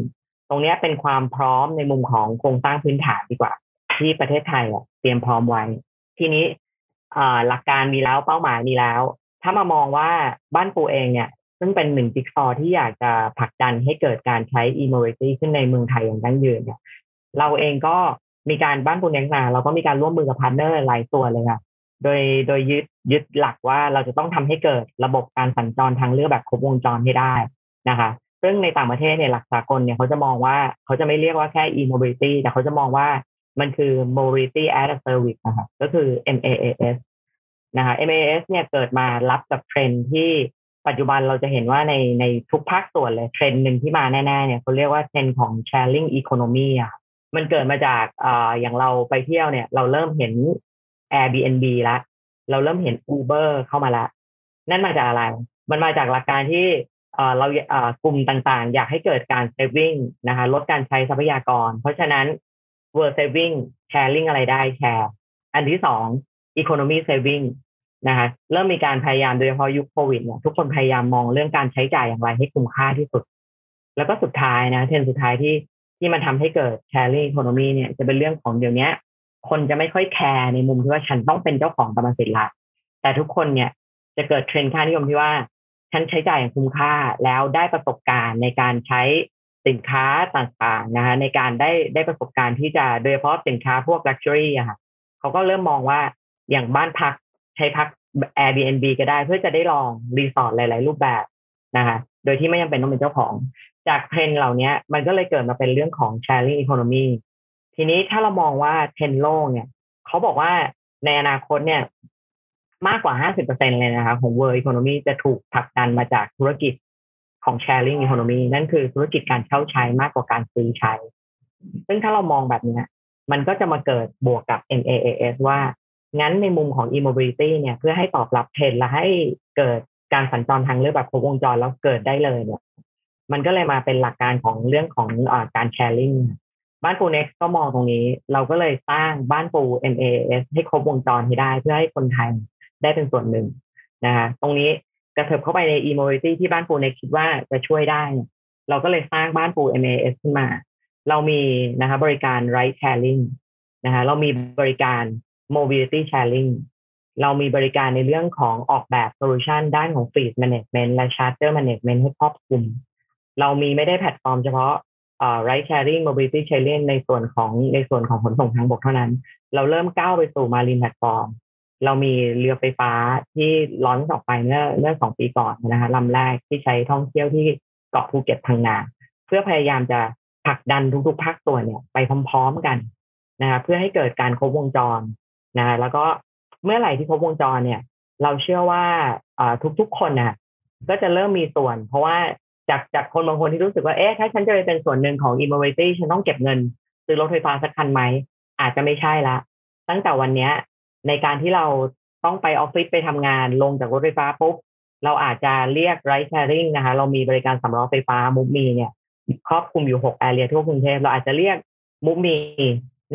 D: ตรงนี้เป็นความพร้อมในมุมของโครงสร้างพื้นฐานดีกว่า ที่ประเทศไทยเตรียมพร้อมไว้ ทีนี้หลักการมีแล้วเป้าหมายมีแล้ว ถ้ามามองว่าบ้านปูเองเนี่ย ซึ่งเป็นหนึ่งจิ๊กซอว์ที่อยากจะผลักดันให้เกิดการใช้ e-mobility ขึ้นในเมืองไทยอย่างยั่งยืนเนี่ยเราเองก็มีการบ้านปู Next นะเราก็มีการร่วมมือกับ partner หลายตัวเลยค่ะ โดยโดยยึดยึดหลักว่าเราจะต้องทำให้เกิดระบบการสัญจรทางเลือกแบบครบวงจรให้ได้นะคะซึ่งในต่างประเทศเนี่ยหลักสากลเนี่ยเขาจะมองว่าเขาจะไม่เรียกว่าแค่ e-mobility แต่เขาจะมองว่ามันคือ mobility as a service นะคะก็คือ MaaS นะคะ MAS เนี่ยเกิดมารับกับเทรนที่ปัจจุบันเราจะเห็นว่าในในทุกภาคส่วนเลยเทรนหนึ่งที่มาแน่ๆเนี่ยเขาเรียกว่าเทรนของ sharing economy อะมันเกิดมาจากอ่าอย่างเราไปเที่ยวเนี่ย เราเริ่มเห็น Airbnb ละเราเริ่มเห็น Uber เข้ามาละนั่นมาจากอะไร มันมาจากหลักการที่เรากลุ่มต่างๆ อยากให้เกิดการ saving นะคะลดการใช้ทรัพยากร เพราะฉะนั้น world saving sharing อะไรได้แชร์ อันที่สอง economy saving นะคะเริ่มมีการพยายามโดยเฉพาะยุคโควิดเนี่ยทุกคนพยายามมองเรื่องการใช้จ่ายอย่างไรให้คุ้มค่าที่สุด แล้วก็สุดท้ายนะเทรนสุดท้ายที่ที่มันทำให้เกิด sharing economy เนี่ยจะเป็นเรื่องของเดี๋ยวนี้ คนจะไม่ค่อยแคร์ในมุมที่ว่าฉันต้องเป็นเจ้าของกรรมสิทธิ์ละแต่ทุกคนเนี่ยจะเกิดเทรนด์ค่านิยมที่ว่า ฉันใช้จ่ายอย่างคุ้มค่าแล้วได้ประสบการณ์ในการใช้สินค้าต่างๆนะคะในการได้ได้ประสบการณ์ที่จะโดยเฉพาะสินค้าพวก luxury อะค่ะเขาก็เริ่มมองว่าอย่างบ้านพักใช้พัก Airbnb ก็ได้เพื่อจะได้ลองรีสอร์ทหลาย ๆ รูปแบบนะคะโดยที่ไม่จำเป็นต้องเป็นเจ้าของ จากเทรนเหล่านี้มันก็เลยเกิดมาเป็นเรื่องของ sharing economy ทีนี้ถ้าเรามองว่าเทรนโลกเนี่ยเขาบอกว่าในอนาคตเนี่ย มากกว่าห้าสิบเปอร์เซ็นต์เลยนะคะของ world economy จะถูกผลักดันมาจากธุรกิจของ sharing economy นั่นคือธุรกิจการเช่าใช้มากกว่าการซื้อใช้ ซึ่งถ้าเรามองแบบนี้มันก็จะมาเกิดบวกกับ MAAS ว่า งั้นในมุมของ e-mobility เนี่ยเพื่อให้ตอบรับเทรนและให้เกิดการสัญจรทางเลือกแบบครบวงจรแล้วเกิดได้เลยเนี่ย มันก็เลยมาเป็นหลักการของเรื่องของอการแชร์ลิง บ้านปูเน็กก็มองตรงนี้ เราก็เลยสร้างบ้านปู MAS ให้ครบวงจรให้ได้ เพื่อให้คนไทยได้เป็นส่วนหนึ่งนะคะตรงนี้กระเถิบเข้าไปใน e-mobility ที่บ้านปูเน็กคิดว่าจะช่วยได้ เราก็เลยสร้างบ้านปู MaaS ขึ้นมา เรามีนะคะบริการ ride sharing นะคะเรามีบริการ mobility sharing เรามีบริการในเรื่องของออกแบบ solution ด้านของ fleet management และ charger management ให้ครอบคลุม เรามีไม่ได้แพลตฟอร์มเฉพาะ ride sharing mobility sharing ในส่วนของในส่วนของขนส่งทางบกเท่านั้น เราเริ่มก้าวไปสู่ marine platform เรามีเรือไฟฟ้าที่ launch ออกไปเมื่อเมื่อสองปีก่อนนะคะลำแรกที่ใช้ท่องเที่ยวที่เกาะภูเก็ตพังงาเพื่อพยายามจะผลักดันทุกๆภาคส่วนเนี่ยไปพร้อมๆกันนะคะเพื่อให้เกิดการครบวงจรนะแล้วก็เมื่อไหร่ที่ครบวงจรเนี่ย เราเชื่อว่าทุกๆคนน่ะก็จะเริ่มมีส่วน เพราะว่า จากจากคนบางคนที่รู้สึกว่าเอ๊ะถ้าฉันจะไปเป็นส่วนหนึ่งของ e m o b i l i t y ฉันต้องเก็บเงิน ซื้อรถไฟฟ้าสักคันไหม อาจจะไม่ใช่ละ ตั้งแต่วันนี้ในการที่เราต้องไปออฟฟิศไปทำงานลงจากรถไฟฟ้าปุ๊บ เราอาจจะเรียก ride sharing นะคะ เรามีบริการสำรองไฟฟ้ามุกมีเนี่ย ครอบคลุมอยู่หกแอเรียทั่วกรุงเทพเราอาจจะเรียกมุกมี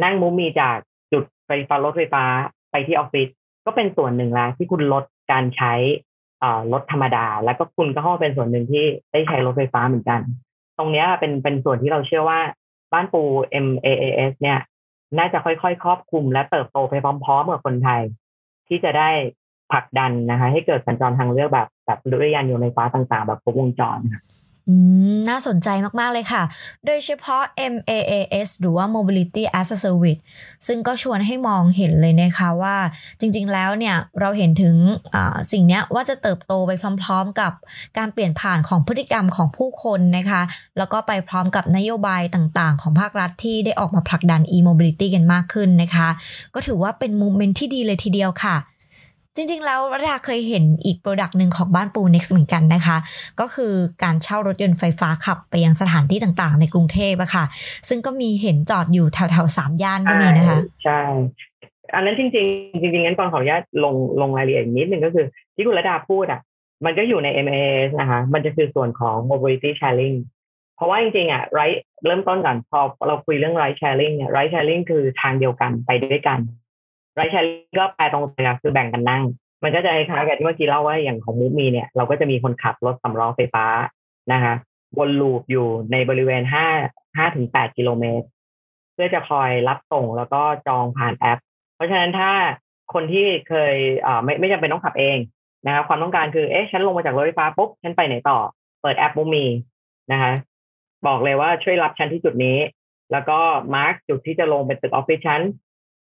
D: นั่งมุกมีจากจุดไฟฟ้ารถไฟฟ้าไปที่ออฟฟิศก็เป็นส่วนหนึ่งละที่คุณลดการใช้ รถธรรมดา แล้วก็คุณก็เข้าเป็นส่วนหนึ่งที่ได้ใช้รถไฟฟ้าเหมือนกัน ตรงนี้เป็นเป็นส่วนที่เราเชื่อว่าบ้านปู MAAS เนี่ย น่าจะค่อยๆ ครอบคลุมและเติบโตไปพร้อมๆกับคนไทย ที่จะได้ผลักดันนะคะให้เกิดสัญจรทางเลือกแบบแบบรถยานยนต์ไฟฟ้าต่างๆ แบบครบวงจรค่ะ
B: น่าสนใจมาก ๆ เลยค่ะ โดยเฉพาะ MAAS หรือว่า Mobility as a Service ซึ่งก็ชวนให้มองเห็นเลยนะคะว่าจริง ๆ แล้วเนี่ย เราเห็นถึงสิ่งนี้ว่าจะเติบโตไปพร้อม ๆ กับการเปลี่ยนผ่านของพฤติกรรมของผู้คนนะคะ แล้วก็ไปพร้อมกับนโยบายต่าง ๆ ของภาครัฐที่ได้ออกมาผลักดัน e-mobility กันมากขึ้นนะคะ ก็ถือว่าเป็น movement ที่ดีเลยทีเดียวค่ะ จริงๆ แล้วระดาเคยเห็นอีก product หนึ่งของบ้านปู Next เหมือนกันนะคะ ก็คือการเช่ารถยนต์ไฟฟ้าขับไปยังสถานที่ต่างๆ ในกรุงเทพอะค่ะ ซึ่งก็มีเห็นจอดอยู่แถวๆสามย่านก็มีนะคะ
D: ใช่ อันนั้นจริง ๆ จริงๆงั้นก่อนขออนุญาตลงลงรายละเอียดนิดนึงก็คือ ที่คุณระดาพูดอะมันก็อยู่ใน MAS นะคะ มันจะคือส่วนของ mobility sharing เพราะว่าจริงๆอะไรเริ่มต้นก่อนพอเราคุยเรื่อง ride sharing เนี่ย ride sharing คือทางเดียวกันไปด้วยกัน ride sharing ก็แปลตรงไปคือแบ่งกันนั่ง มันก็จะคล้ายๆกับที่เมื่อกี้เล่าว่าอย่างของมูฟมีเนี่ยเราก็จะมีคนขับรถสำรองไฟฟ้านะคะวนลูปอยู่ในบริเวณห้าห้าถึงแปดกิโลเมตร เพื่อจะคอยรับส่งแล้วก็จองผ่านแอป เพราะฉะนั้นถ้าคนที่เคยอ่าไม่ไม่จำเป็นต้องขับเองนะคะความต้องการคือเอ๊ะฉันลงมาจากรถไฟฟ้าปุ๊บฉันไปไหนต่อ เปิดแอปมูมีนะคะบอกเลยว่าช่วยรับฉันที่จุดนี้ แล้วก็มาร์กจุดที่จะลงเป็นตึกออฟฟิศชั้น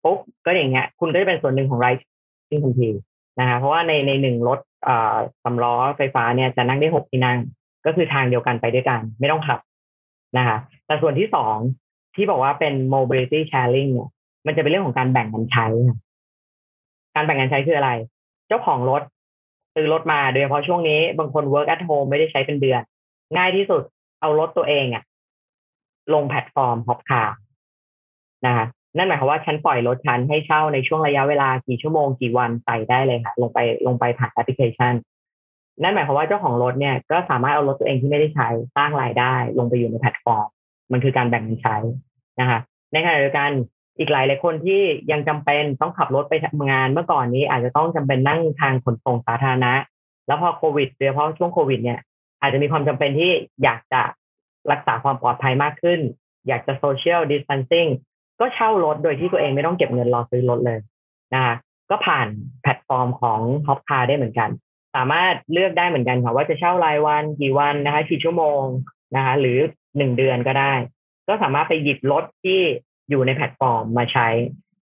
D: ปุ๊บก็อย่างเงี้ย คุณก็จะเป็นส่วนหนึ่งของไรท์ทันทีนะคะเพราะว่าในในหนึ่งรถสำล้อไฟฟ้าเนี่ยจะนั่งได้หกที่นั่ง ก็คือทางเดียวกันไปด้วยกัน ไม่ต้องขับนะคะแต่ส่วนที่สองที่บอกว่าเป็น mobility sharing เนี่ย มันจะเป็นเรื่องของการแบ่งกันใช้ การแบ่งกันใช้คืออะไร เจ้าของรถซื้อรถมาโดยเฉพาะช่วงนี้ บางคน work at home ไม่ได้ใช้เป็นเดือน ง่ายที่สุดเอารถตัวเองอะลงแพลตฟอร์ม Haupcar นะคะ นั่นหมายความว่าฉันปล่อยรถฉันให้เช่าในช่วงระยะเวลากี่ชั่วโมงกี่วันใส่ได้เลยค่ะ ลงไปลงไปผ่านแอปพลิเคชัน นั่นหมายความว่าเจ้าของรถเนี่ยก็สามารถเอารถตัวเองที่ไม่ได้ใช้สร้างรายได้ ลงไปอยู่ในแพลตฟอร์ม มันคือการแบ่งกันใช้นะคะในขณะเดียวกันอีกหลายหลายคนที่ยังจำเป็นต้องขับรถไปทำงานเมื่อก่อนนี้ อาจจะต้องจำเป็นนั่งทางขนส่งสาธารณะ แล้วพอโควิดโดยเฉพาะช่วงโควิดเนี่ยอาจจะมีความจำเป็นที่อยากจะรักษาความปลอดภัยมากขึ้น อยากจะ social distancing ก็เช่ารถโดยที่ตัวเองไม่ต้องเก็บเงินรอซื้อรถเลยนะคะก็ผ่านแพลตฟอร์มของ Haupcar ได้เหมือนกัน สามารถเลือกได้เหมือนกันค่ะว่าจะเช่ารายวันกี่วันนะคะกี่ชั่วโมงนะคะ หรือหนึ่งเดือนก็ได้ ก็สามารถไปหยิบรถที่อยู่ในแพลตฟอร์มมาใช้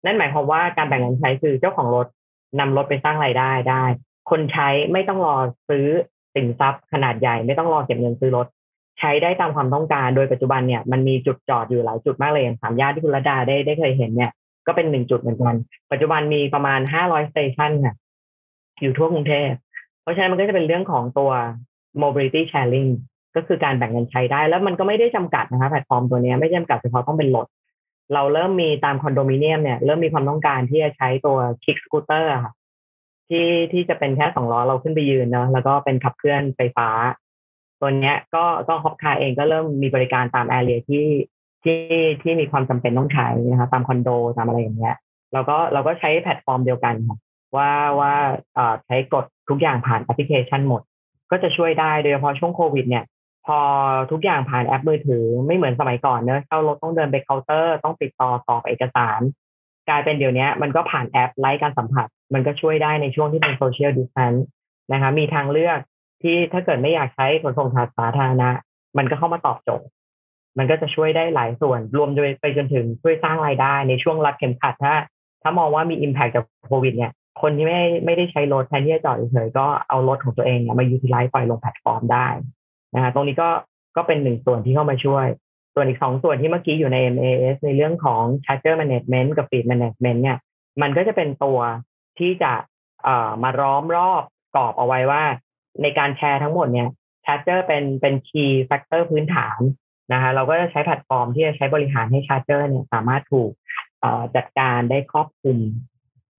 D: นั่นหมายความว่าการแบ่งกันใช้คือเจ้าของรถนำรถไปสร้างรายได้ได้ คนใช้ไม่ต้องรอซื้อสินทรัพย์ขนาดใหญ่ ไม่ต้องรอเก็บเงินซื้อรถ ใช้ได้ตามความต้องการ โดยปัจจุบันเนี่ยมันมีจุดจอดอยู่หลายจุดมากเลยสามย่านที่คุณระดาได้ได้เคยเห็นเนี่ยก็เป็นหนึ่งจุดเหมือนกัน ปัจจุบันมีประมาณห้าร้อย station ค่ะอยู่ทั่วกรุงเทพ เพราะฉะนั้นมันก็จะเป็นเรื่องของตัว mobility sharing ก็คือการแบ่งกันใช้ได้ แล้วมันก็ไม่ได้จำกัดนะคะแพลตฟอร์มตัวนี้ไม่จำกัดเฉพาะต้องเป็นรถเราเริ่มมีตามคอนโดมิเนียมเนี่ยเริ่มมีความต้องการที่จะใช้ตัว kick scooter ค่ะที่ที่จะเป็นแค่สองล้อเราขึ้นไปยืนเนาะแล้วก็เป็นขับเคลื่อนไฟฟ้า ตัวเนี้ยก็ก็ Haupcar เองก็เริ่มมีบริการตาม area ที่ที่ที่มีความจำเป็นต้องใช้นะคะตามคอนโดตามอะไรอย่างเงี้ยเราก็เราก็ใช้แพลตฟอร์มเดียวกันว่าว่าใช้กดทุกอย่างผ่านแอปพลิเคชันหมด ก็จะช่วยได้โดยเฉพาะช่วงโควิดเนี่ย พอทุกอย่างผ่านแอปมือถือไม่เหมือนสมัยก่อนเนอะเข้ารถต้องเดินไปเคาน์เตอร์ต้องติดต่อสอบเอกสาร กลายเป็นเดี๋ยวนี้มันก็ผ่านแอปไร้การสัมผัส มันก็ช่วยได้ในช่วงที่เป็น social distance นะคะมีทางเลือก ที่ถ้าเกิดไม่อยากใช้ขนส่งสาธารณะ มันก็เข้ามาตอบโจทย์มันก็จะช่วยได้หลายส่วน รวมไปจนถึงช่วยสร้างรายได้ในช่วงรัดเข็มขัดถ้า ถ้ามองว่ามี impact จากโควิดเนี่ย คนที่ไม่ไม่ได้ใช้รถแทนที่จะจอดเฉยก็เอารถของตัวเองเนี่ยมา utilize ปล่อยลงแพลตฟอร์มได้นะฮะตรงนี้ก็ก็เป็นหนึ่งส่วนที่เข้ามาช่วย ส่วนอีกสองส่วนที่เมื่อกี้อยู่ใน MaaS ในเรื่องของ Charger Management กับ Fleet Management เนี่ย มันก็จะเป็นตัวที่จะเอ่อมาล้อมรอบกรอบเอาไว้ว่า ในการชาร์จทั้งหมดเนี่ย charger เป็นเป็น key factor พื้นฐานนะคะเราก็จะใช้แพลตฟอร์มที่จะใช้บริหารให้ charger เนี่ยสามารถถูกจัดการได้ครอบคลุม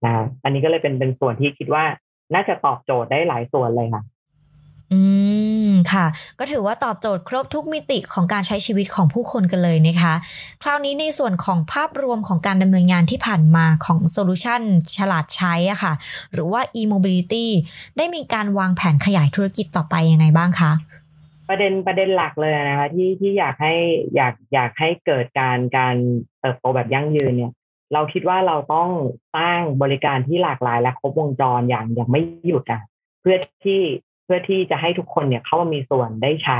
D: นะอันนี้ก็เลยเป็นเป็นส่วนที่คิดว่าน่าจะตอบโจทย์ได้หลายส่วนเลยค่ะ
B: อืม ค่ะ ก็ถือว่าตอบโจทย์ครบทุกมิติของการใช้ชีวิตของผู้คนกันเลยนะคะ คราวนี้ในส่วนของภาพรวมของการดำเนินงานที่ผ่านมาของโซลูชันฉลาดใช้อะค่ะ หรือว่า e-mobility ได้มีการวางแผนขยายธุรกิจต่อไปยังไงบ้างคะ
D: ประเด็นประเด็นหลักเลยนะคะที่ที่อยากให้อยากอยากให้เกิดการการเติบโตแบบยั่งยืนเนี่ยเราคิดว่าเราต้องสร้างบริการที่หลากหลายและครบวงจรอย่างอย่างไม่หยุดอะเพื่อที่ พื่อที่จะให้ทุกคนเนี่ยเข้ามามีส่วนได้ใช้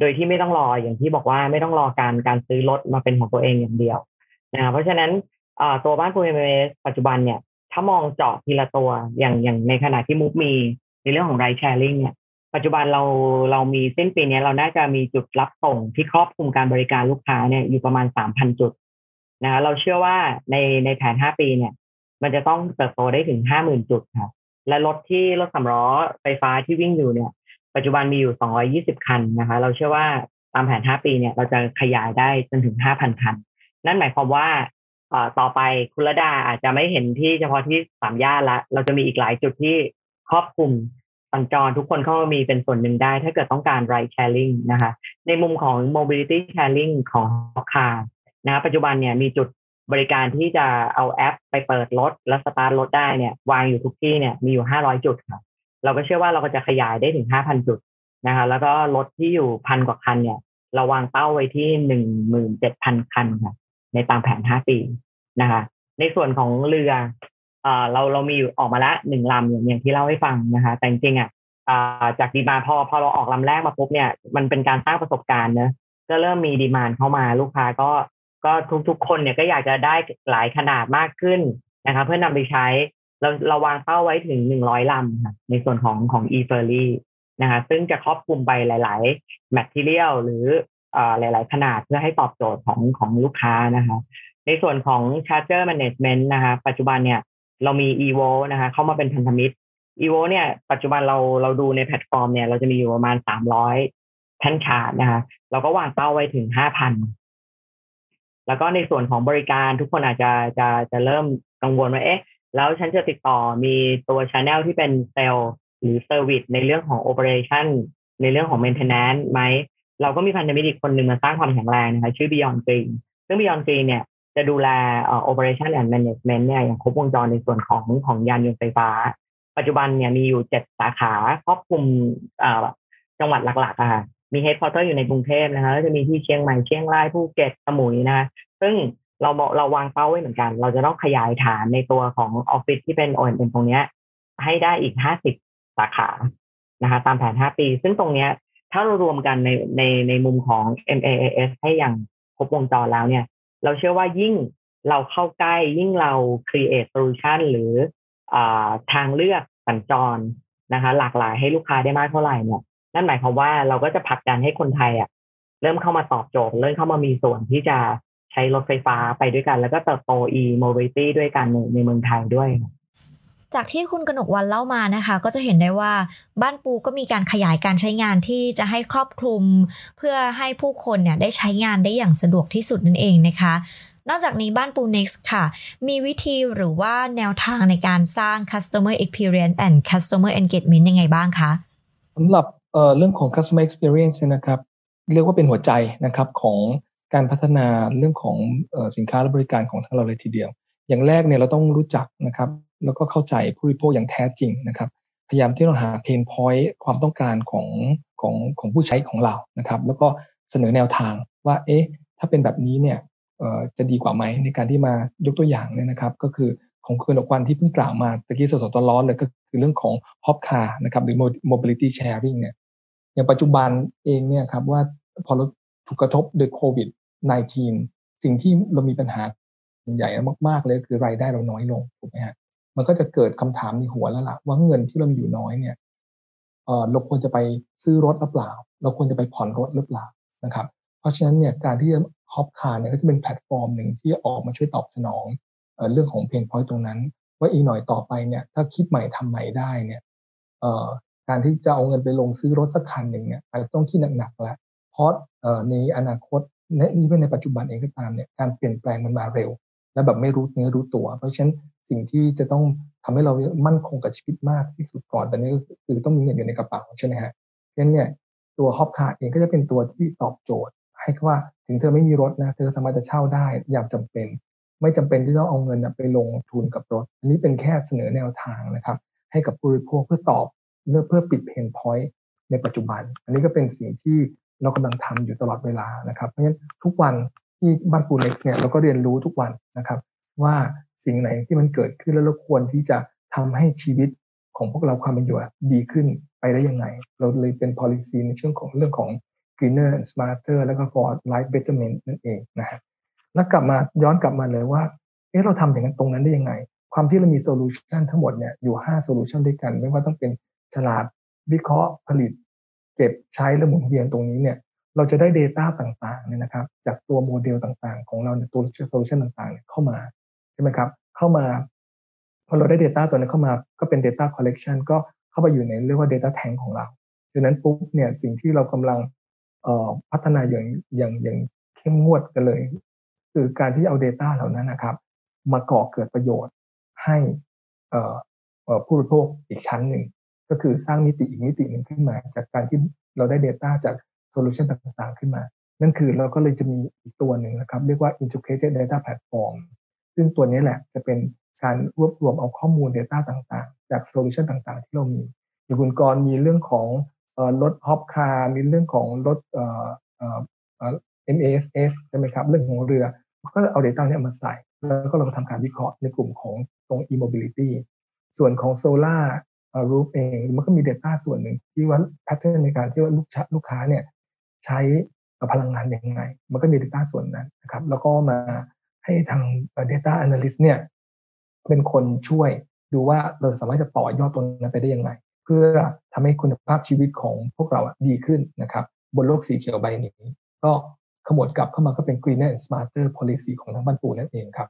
D: โดยที่ไม่ต้องรออย่างที่บอกว่าไม่ต้องรอการการซื้อรถมาเป็นของตัวเองอย่างเดียวนะเพราะฉะนั้นตัวบ้านปูเอเมปัจจุบันเนี่ย ถ้ามองเจาะทีละตัวอย่างอย่างในขณะที่มุกมีในเรื่องของไรแชร์ลิงเนี่ยปัจจุบันเราเรามีสิ้นปีนี้เราน่าจะมีจุดรับส่งที่ครอบคลุมการบริการลูกค้าเนี่ยอยู่ประมาณสามพันจุดนะเราเชื่อว่าในในแผนห้าปีเนี่ย มันจะต้องเติบโตได้ถึงห้าหมื่นจุดครับ และรถที่รถสำล้อไฟฟ้าที่วิ่งอยู่เนี่ย ปัจจุบันมีอยู่สองยี่สิบคันนะคะ เราเชื่อว่าตามแผนห้าปีเนี่ยเราจะขยายได้จนถึงห้าพันคัน นั่นหมายความว่าต่อไปคุณระดาอาจจะไม่เห็นที่เฉพาะที่สามย่านละ เราจะมีอีกหลายจุดที่ครอบคลุมสัญจรทุกคนเข้ามามีเป็นส่วนหนึ่งได้ ถ้าเกิดต้องการ ride sharing นะคะ ในมุมของ mobility sharing ของคานะปัจจุบันเนี่ยมีจุด บริการที่จะเอาแอปไปเปิดรถแล้วสตาร์ทรถได้เนี่ยวางอยู่ทุกที่เนี่ยมีอยู่ห้าร้อยจุดค่ะเราก็เชื่อว่าเราก็จะขยายได้ถึงห้าพันจุดนะคะแล้วก็รถที่อยู่พันกว่าคันเนี่ยเราวางเป้าไว้ที่หนึ่งหมื่นเจ็ดพันคันค่ะในตามแผนห้าปีนะคะในส่วนของเรือเราเรามีอยู่ออกมาละหนึ่งลำอย่างอย่างที่เล่าให้ฟังนะคะแต่จริงๆอะจากดีมาพอพอเราออกลำแรกมาปุ๊บเนี่ยมันเป็นการสร้างประสบการณ์เนะก็เริ่มมีดีมานเข้ามาลูกค้าก็ ก็ทุกๆคนเนี่ยก็อยากจะได้หลายขนาดมากขึ้นนะคะเพื่อนำไปใช้เราเราวางเป้าไว้ถึงหนึ่งร้อยลำค่ะในส่วนของของ e f e r r y นะคะซึ่งจะครอบคลุมไปหลาย ๆ material หรือหลาย ๆ ขนาดเพื่อให้ตอบโจทย์ของของลูกค้านะคะในส่วนของ charger management นะคะปัจจุบันเนี่ยเรามี evo นะคะเข้ามาเป็นพันธมิตร evo เนี่ยปัจจุบันเราเราดูในแพลตฟอร์มเนี่ยเราจะมีอยู่ประมาณสามร้อยแท่นชาร์จนะคะเราก็วางเป้าไว้ถึงห้าพัน แล้วก็ในส่วนของบริการทุกคนอาจจะจะจะเริ่มกังวลว่าเอ๊ะ แล้วฉันจะติดต่อมีตัว channel ที่เป็นเซลหรือ service ในเรื่องของ operation ในเรื่องของ maintenance ไหม เราก็มีพันธมิตรอีกคนหนึ่งมาสร้างความแข็งแรงนะคะชื่อ Beyond Green ซึ่ง Beyond Green เนี่ยจะดูแลเอ่อ operation and management เนี่ยอย่างครบวงจรในส่วนของของยานยนต์ไฟฟ้า ปัจจุบันเนี่ยมีอยู่เจ็ดสาขาครอบคลุมจังหวัดหลักๆอะค่ะ มี headquarter อยู่ในกรุงเทพนะคะแล้วจะมีที่เชียงใหม่เชียงรายภูเก็ตสมุยนะคะซึ่งเราเราวางเป้าไว้เหมือนกัน เราจะต้องขยายฐานในตัวของออฟฟิศที่เป็น o ็นตรงนี้ให้ได้อีกห้าสิบสาขานะคะ ตามแผนห้าปี ซึ่งตรงนี้ถ้าเรารวมกันในในในมุมของ MAAS ให้อย่างครบวงจรแล้วเนี่ย เราเชื่อว่ายิ่งเราเข้าใกล้ยิ่งเรา create solution หรือทางเลือกสัญจรนะคะ หลากหลายให้ลูกค้าได้มากเท่าไหร่เนี่ย นั่นหมายความว่าเราก็จะผลักดันให้คนไทยอะเริ่มเข้ามาตอบโจทย์ เริ่มเข้ามามีส่วนที่จะใช้รถไฟฟ้าไปด้วยกัน แล้วก็เติบโต e-mobility ด้วยกันในในเมืองไทยด้วย
B: จากที่คุณกนกวันเล่ามานะคะ ก็จะเห็นได้ว่าบ้านปูก็มีการขยายการใช้งานที่จะให้ครอบคลุม เพื่อให้ผู้คนเนี่ยได้ใช้งานได้อย่างสะดวกที่สุดนั่นเองนะคะนอกจากนี้บ้านปู next ค่ะ มีวิธีหรือว่าแนวทางในการสร้าง customer experience and customer engagement ยังไงบ้างคะ
C: สำหรับ เอ่อเรื่องของ customer experience นะครับ เรียกว่าเป็นหัวใจนะครับของการพัฒนาเรื่องของสินค้าและบริการของทางเราเลยทีเดียว อย่างแรกเนี่ยเราต้องรู้จักนะครับ แล้วก็เข้าใจผู้บริโภคอย่างแท้จริงนะครับ พยายามที่เราหาเพนพอยต์ความต้องการของของของผู้ใช้ของเรานะครับ แล้วก็เสนอแนวทางว่า เอ๊ะ ถ้าเป็นแบบนี้เนี่ยจะดีกว่าไหมในการที่มายกตัวอย่างเนี่ยนะครับ ก็คือของคืนออกวันที่เพิ่งกล่าวมาตะกี้สดๆร้อนเลยก็ คือเรื่องของฮอปคาร์นะครับหรือ mobility sharing เนี่ยอย่างปัจจุบันเองเนี่ยครับว่าพอเราถูกกระทบโดยโควิด -19 สิ่งที่เรามีปัญหาใหญ่มากๆเลยคือรายได้เราน้อยลงถูกไหมฮะมันก็จะเกิดคำถามในหัวแล้วล่ะว่าเงินที่เรามีอยู่น้อยเนี่ยเราควรจะไปซื้อรถหรือเปล่า เราควรจะไปผ่อนรถหรือเปล่านะครับ เพราะฉะนั้นเนี่ยการที่จะฮอปคาร์เนี่ยก็จะเป็นแพลตฟอร์มหนึ่งที่ออกมาช่วยตอบสนองเรื่องของ pain point ตรงนั้น ว่าอีกหน่อยต่อไปเนี่ย ถ้าคิดใหม่ทำใหม่ได้เนี่ยการที่จะเอาเงินไปลงซื้อรถสักคันหนึ่งเนี่ยอาจจะต้องคิดหนักๆแล้วเพราะในอนาคตและนี่เป็นในปัจจุบันเองก็ตามเนี่ยการเปลี่ยนแปลงมันมาเร็ว และแบบไม่รู้เนื้อรู้ตัว เพราะฉะนั้นสิ่งที่จะต้องทำให้เรามั่นคงกับชีวิตมากที่สุดก่อนตอนนี้ก็คือต้องมีเงินอยู่ในกระเป๋าใช่ไหมฮะเพราะฉะนั้นเนี่ยตัวฮอปคาร์เองก็จะเป็นตัวที่ตอบโจทย์ ให้ว่าถึงเธอไม่มีรถนะเธอสามารถจะเช่าได้ยามจำเป็น ไม่จำเป็นที่ต้องเอาเงินไปลงทุนกับรถ อันนี้เป็นแค่เสนอแนวทางนะครับ ให้กับผู้บริโภคเพื่อตอบเพื่อเพื่อปิด pain point ในปัจจุบัน อันนี้ก็เป็นสิ่งที่เรากำลังทำอยู่ตลอดเวลานะครับ เพราะฉะนั้นทุกวันที่บ้านปูเน็กซ์เนี่ยเราก็เรียนรู้ทุกวันนะครับ ว่าสิ่งไหนที่มันเกิดขึ้นแล้วเราควรที่จะทำให้ชีวิตของพวกเราความเป็นอยู่ดีขึ้นไปได้ยังไง เราเลยเป็น policy ในเชิงของเรื่องของ greener and smarter แล้วก็ for life betterment นั่นเองนะฮะ แล้วกลับมาย้อนกลับมาเลยว่าเอ๊ะเราทำอย่างนั้นตรงนั้นได้ยังไง ความที่เรามีโซลูชันทั้งหมดเนี่ยอยู่5โซลูชันด้วยกัน ไม่ว่าต้องเป็นฉลาดวิเคราะห์ผลิต เก็บใช้และหมุนเวียนตรงนี้เนี่ยเราจะได้ Data ต่างๆเนี่ยนะครับ จากตัวโมเดลต่างๆ ของเราในตัวโซลูชันต่างๆ เข้ามาใช่ไหมครับ เข้ามาพอเราได้ Data ตัวนั้นเข้ามาก็เป็น Data Collection ก็เข้าไปอยู่ในเรียกว่า Data Tank ของเราดังนั้นปุ๊บเนี่ยสิ่งที่เรากำลังพัฒนาอย่างอย่างอย่างเข้มงวดกันเลย คือการที่เอา Data เหล่านั้นนะครับ มาก่อเกิดประโยชน์ให้ผู้บริโภคอีกชั้นหนึ่ง ก็คือสร้างมิติอีกมิติหนึ่งขึ้นมา จากการที่เราได้ Data จากโซลูชันต่างๆ ขึ้นมา นั่นคือเราก็เลยจะมีอีกตัวหนึ่งนะครับ เรียกว่า integrated data platform ซึ่งตัวนี้แหละจะเป็นการรวบรวมเอาข้อมูล Data ต่างๆ จากโซลูชันต่างๆ ที่เรามีอย่างคุณกรมีเรื่องของรถฮอปคาร์มีเรื่องของรถ MASS ใช่ไหมครับ เรื่องของเรือก็เอา Data เนี่ยมาใส่ แล้วก็เราก็ทำการวิเคราะห์ในกลุ่มของตรง e-mobility ส่วนของ solar roof เองมันก็มี Data ส่วนหนึ่งที่ว่า pattern ในการที่ว่าลูกค้าลูกค้าเนี่ยใช้พลังงานยังไง มันก็มี Data ส่วนนั้นนะครับ แล้วก็มาให้ทาง Data Analyst เนี่ยเป็นคนช่วยดูว่าเราสามารถจะต่อยอดตรงนั้นไปได้ยังไง เพื่อทำให้คุณภาพชีวิตของพวกเราดีขึ้นนะครับ บนโลกสีเขียวใบนี้ ก็ ขมวดกลับเข้ามาก็เป็น greener and smarter policy ของทางบ้านปูนั่นเองครับ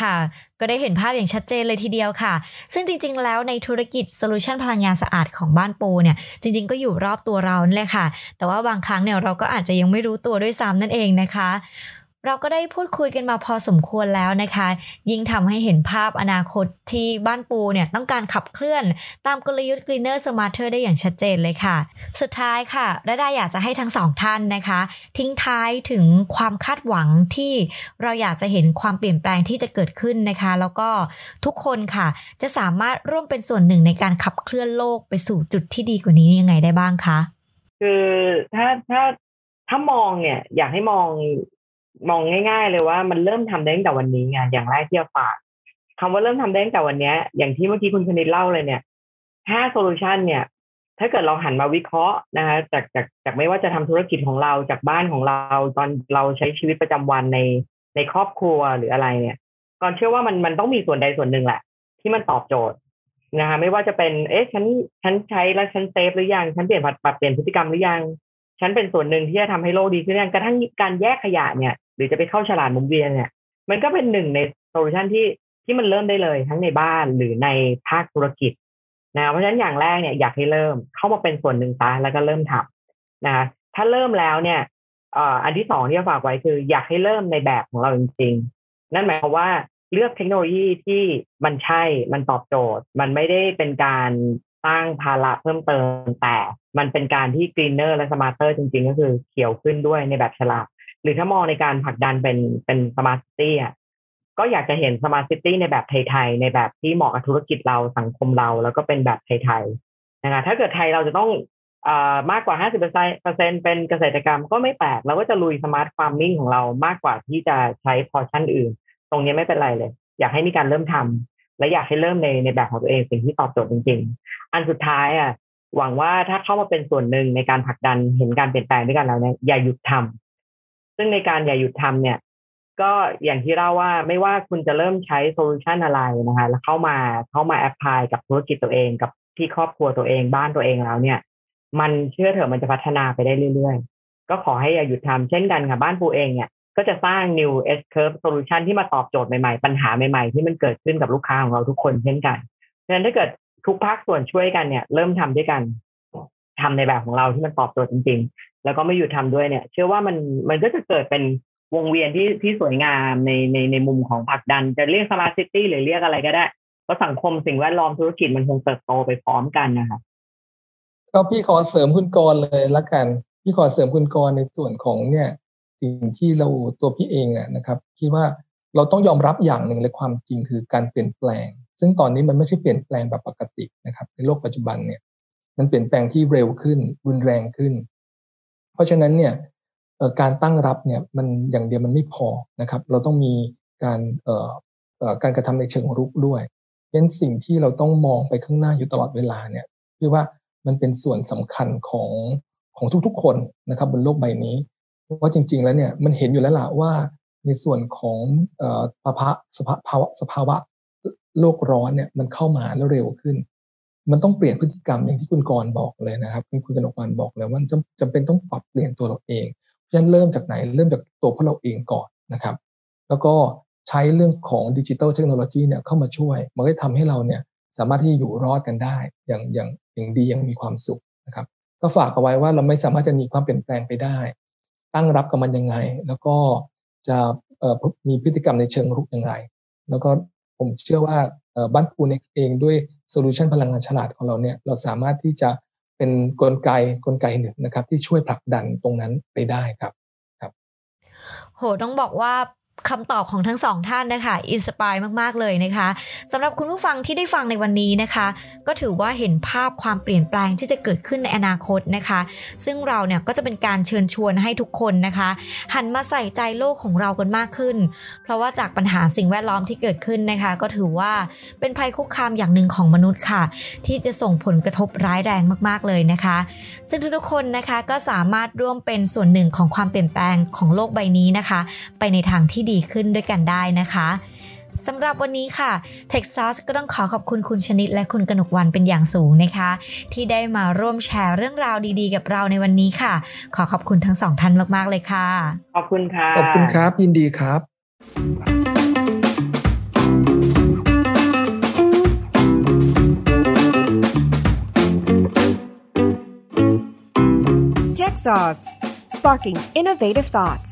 B: ค่ะ ก็ได้เห็นภาพอย่างชัดเจนเลยทีเดียวค่ะ ซึ่งจริง ๆ แล้วในธุรกิจโซลูชันพลังงานสะอาดของบ้านปูเนี่ย จริง ๆ ก็อยู่รอบตัวเรานี่แหละค่ะ แต่ว่าบางครั้งเนี่ยเราก็อาจจะยังไม่รู้ตัวด้วยซ้ำนั่นเองนะคะ เราก็ได้พูดคุยกันมาพอสมควรแล้วนะคะ ยิ่งทำให้เห็นภาพอนาคตที่บ้านปูเนี่ยต้องการขับเคลื่อน ตามกลยุทธ์ Greener Smarter ได้อย่างชัดเจนเลยค่ะ สุดท้ายค่ะระดาอยากจะให้ทั้งสองท่านนะคะ ทิ้งท้ายถึงความคาดหวังที่เราอยากจะเห็นความเปลี่ยนแปลงที่จะเกิดขึ้นนะคะ แล้วก็ทุกคนค่ะ จะสามารถร่วมเป็นส่วนหนึ่งในการขับเคลื่อนโลกไปสู่จุดที่ดีกว่านี้ยังไงได้บ้างคะ
D: คือถ้าถ้าถ้ามองเนี่ย อยากให้มอง มองง่าย ๆ เลยว่ามันเริ่มทำได้ตั้งแต่วันนี้ไงอย่างแรกที่จะฝากคำว่าเริ่มทำได้ตั้งแต่วันนี้อย่างที่เมื่อกี้คุณชนิดเล่าเลยเนี่ยห้าโซลูชันเนี่ย ถ้าเกิดเราหันมาวิเคราะห์นะคะจากจากจากไม่ว่าจะทำธุรกิจของเราจากบ้านของเรา ตอนเราใช้ชีวิตประจำวันในในครอบครัวหรืออะไรเนี่ยก่อนเชื่อว่ามันมันต้องมีส่วนใดส่วนหนึ่งแหละ ที่มันตอบโจทย์นะคะไม่ว่าจะเป็นเอ๊ะฉันฉันใช้แล้วฉัน save หรือยังฉันเปลี่ยนปรับเปลี่ยนพฤติกรรมหรือยัง ฉันเป็นส่วนหนึ่งที่จะทำให้โลกดีขึ้นกระทั่งการแยกขยะเนี่ย หรือจะไปเข้าฉลาดหมุนเวียนเนี่ย มันก็เป็นหนึ่งในโซลูชันที่ที่มันเริ่มได้เลยทั้งในบ้านหรือในภาคธุรกิจนะเพราะฉะนั้นอย่างแรกเนี่ยอยากให้เริ่มเข้ามาเป็นส่วนหนึ่งตาแล้วก็เริ่มทำนะถ้าเริ่มแล้วเนี่ยอันที่สองที่จะฝากไว้คือ อยากให้เริ่มในแบบของเราจริง ๆ นั่นหมายความว่าเลือกเทคโนโลยีที่มันใช่มันตอบโจทย์ มันไม่ได้เป็นการสร้างภาระเพิ่มเติมแต่ มันเป็นการที่ greener และ smarter จริง ๆ ก็คือเขียวขึ้นด้วยในแบบฉลาด หรือถ้ามองในการผลักดันเป็นเป็น smart city อะก็อยากจะเห็น smart city ในแบบไทยๆในแบบที่เหมาะกับธุรกิจเราสังคมเรา แล้วก็เป็นแบบไทยๆนะคะถ้าเกิดไทยเราจะต้องอมากกว่า 50%เปอร์เซ็นเป็นเกษตรกรรมก็ไม่แปลกเราก็จะลุย smart farming ของเรามากกว่าที่จะใช้พอชั่นอื่น ตรงนี้ไม่เป็นไรเลย อยากให้มีการเริ่มทำและอยากให้เริ่มในในแบบของตัวเองสิ่งที่ตอบโจทย์จริง ๆ อันสุดท้ายอะหวังว่าถ้าเข้ามาเป็นส่วนหนึ่งในการผลักดันเห็นการเปลี่ยนแปลงด้วยกันแล้วเนี่ยอย่าหยุดทำ ซึ่งในการอย่าหยุดทำเนี่ย ก็อย่างที่เล่าว่าไม่ว่าคุณจะเริ่มใช้โซลูชันอะไรนะคะแล้วเข้ามาเข้ามา apply กับธุรกิจตัวเองกับที่ครอบครัวตัวเองบ้านตัวเองแล้วเนี่ย มันเชื่อเถอะมันจะพัฒนาไปได้เรื่อยๆ ก็ขอให้อย่าหยุดทำเช่นกันค่ะบ้านปูเองเนี่ยก็จะสร้าง new S curve solution ที่มาตอบโจทย์ใหม่ๆ ปัญหาใหม่ๆ ที่มันเกิดขึ้นกับลูกค้าของเราทุกคนเช่นกันดังนั้นถ้าเกิดทุกภาคส่วนช่วยกันเนี่ย เริ่มทำด้วยกันทำในแบบของเราที่มันตอบโจทย์จริง แล้วก็ไม่หยุดทำด้วยเนี่ย เชื่อว่ามันมันก็จะเกิดเป็นวงเวียนที่ที่สวยงามในในในมุมของผลักดัน จะเรียกสมาร์ทซิตี้หรือเรียกอะไรก็ได้ เพราะสังคมสิ่งแวดล้อมธุรกิจมันคงเติบโตไปพร้อมกันนะคะ
C: ก็พี่ขอเสริมคุณกรเลยละกัน พี่ขอเสริมคุณกรในส่วนของเนี่ย สิ่งที่เราตัวพี่เองอะนะครับคิดว่าเราต้องยอมรับอย่างหนึ่งเลยความจริงคือการเปลี่ยนแปลง ซึ่งตอนนี้มันไม่ใช่เปลี่ยนแปลงแบบปกตินะครับ ในโลกปัจจุบันเนี่ย มันเปลี่ยนแปลงที่เร็วขึ้นรุนแรงขึ้น เพราะฉะนั้นเนี่ยการตั้งรับเนี่ยมันอย่างเดียวมันไม่พอนะครับ เราต้องมีการการกระทำในเชิงรุกด้วยเป็นสิ่งที่เราต้องมองไปข้างหน้าอยู่ตลอดเวลาเนี่ยคือว่ามันเป็นส่วนสำคัญของของทุกๆคนนะครับบนโลกใบนี้ว่าจริง ๆ แล้วเนี่ยมันเห็นอยู่แล้วล่ะว่าในส่วนของสภาสภาวะสภาวะโลกร้อนเนี่ยมันเข้ามาแล้วเร็วขึ้น มันต้องเปลี่ยนพฤติกรรมอย่างที่คุณกรบอกเลยนะครับคุณคุณกนกวันบอกเลยว่าจำจำเป็นต้องปรับเปลี่ยนตัวเราเองเพราะฉะนั้นเริ่มจากไหนเริ่มจากตัวพวกเราเองก่อนนะครับ แล้วก็ใช้เรื่องของดิจิทัลเทคโนโลยีเนี่ยเข้ามาช่วย มันก็ทำให้เราเนี่ยสามารถที่จะอยู่รอดกันได้อย่างอย่างอย่างดียังมีความสุขนะครับ ก็ฝากเอาไว้ว่าเราไม่สามารถจะมีความเปลี่ยนแปลงไปได้ ตั้งรับกับมันยังไง แล้วก็จะมีพฤติกรรมในเชิงรุกอย่างไร แล้วก็ผมเชื่อว่าบ้านปู NEXT เองด้วย โซลูชันพลังงานฉลาดของเราเนี่ยเราสามารถที่จะเป็นนกลไกกลไกหนึ่งนะครับ ที่ช่วยผลักดันตรงนั้นไปได้ครับครับ
B: โหต้องบอกว่า คำตอบของทั้งสองท่านนะคะ inspire มาก ๆ เลยนะคะสำหรับคุณผู้ฟังที่ได้ฟังในวันนี้นะคะ ก็ถือว่าเห็นภาพความเปลี่ยนแปลงที่จะเกิดขึ้นในอนาคตนะคะ ซึ่งเราเนี่ยก็จะเป็นการเชิญชวนให้ทุกคนนะคะ หันมาใส่ใจโลกของเรากันมากขึ้น เพราะว่าจากปัญหาสิ่งแวดล้อมที่เกิดขึ้นนะคะ ก็ถือว่าเป็นภัยคุกคามอย่างหนึ่งของมนุษย์ค่ะ ที่จะส่งผลกระทบร้ายแรงมาก ๆ เลยนะคะ ซึ่งทุกๆคนนะคะก็สามารถร่วมเป็นส่วนหนึ่งของความเปลี่ยนแปลงของโลกใบนี้นะคะ ไปในทางที่ดีขึ้นด้วยกันได้นะคะสำหรับวันนี้ค่ะ t e x a s ก็ต้องขอขอบคุณคุณชนิดและคุณกนกวันเป็นอย่างสูงนะคะ ที่ได้มาร่วมแชร์เรื่องราวดีๆ กับเราในวันนี้ค่ะ ขอขอบคุณทั้งสองท่านมากๆเลยค่ะ
D: ขอบคุณค่ะ
C: ขอบคุณครับ ยินดีครับ
A: Tech Sauce Sparking Innovative Thoughts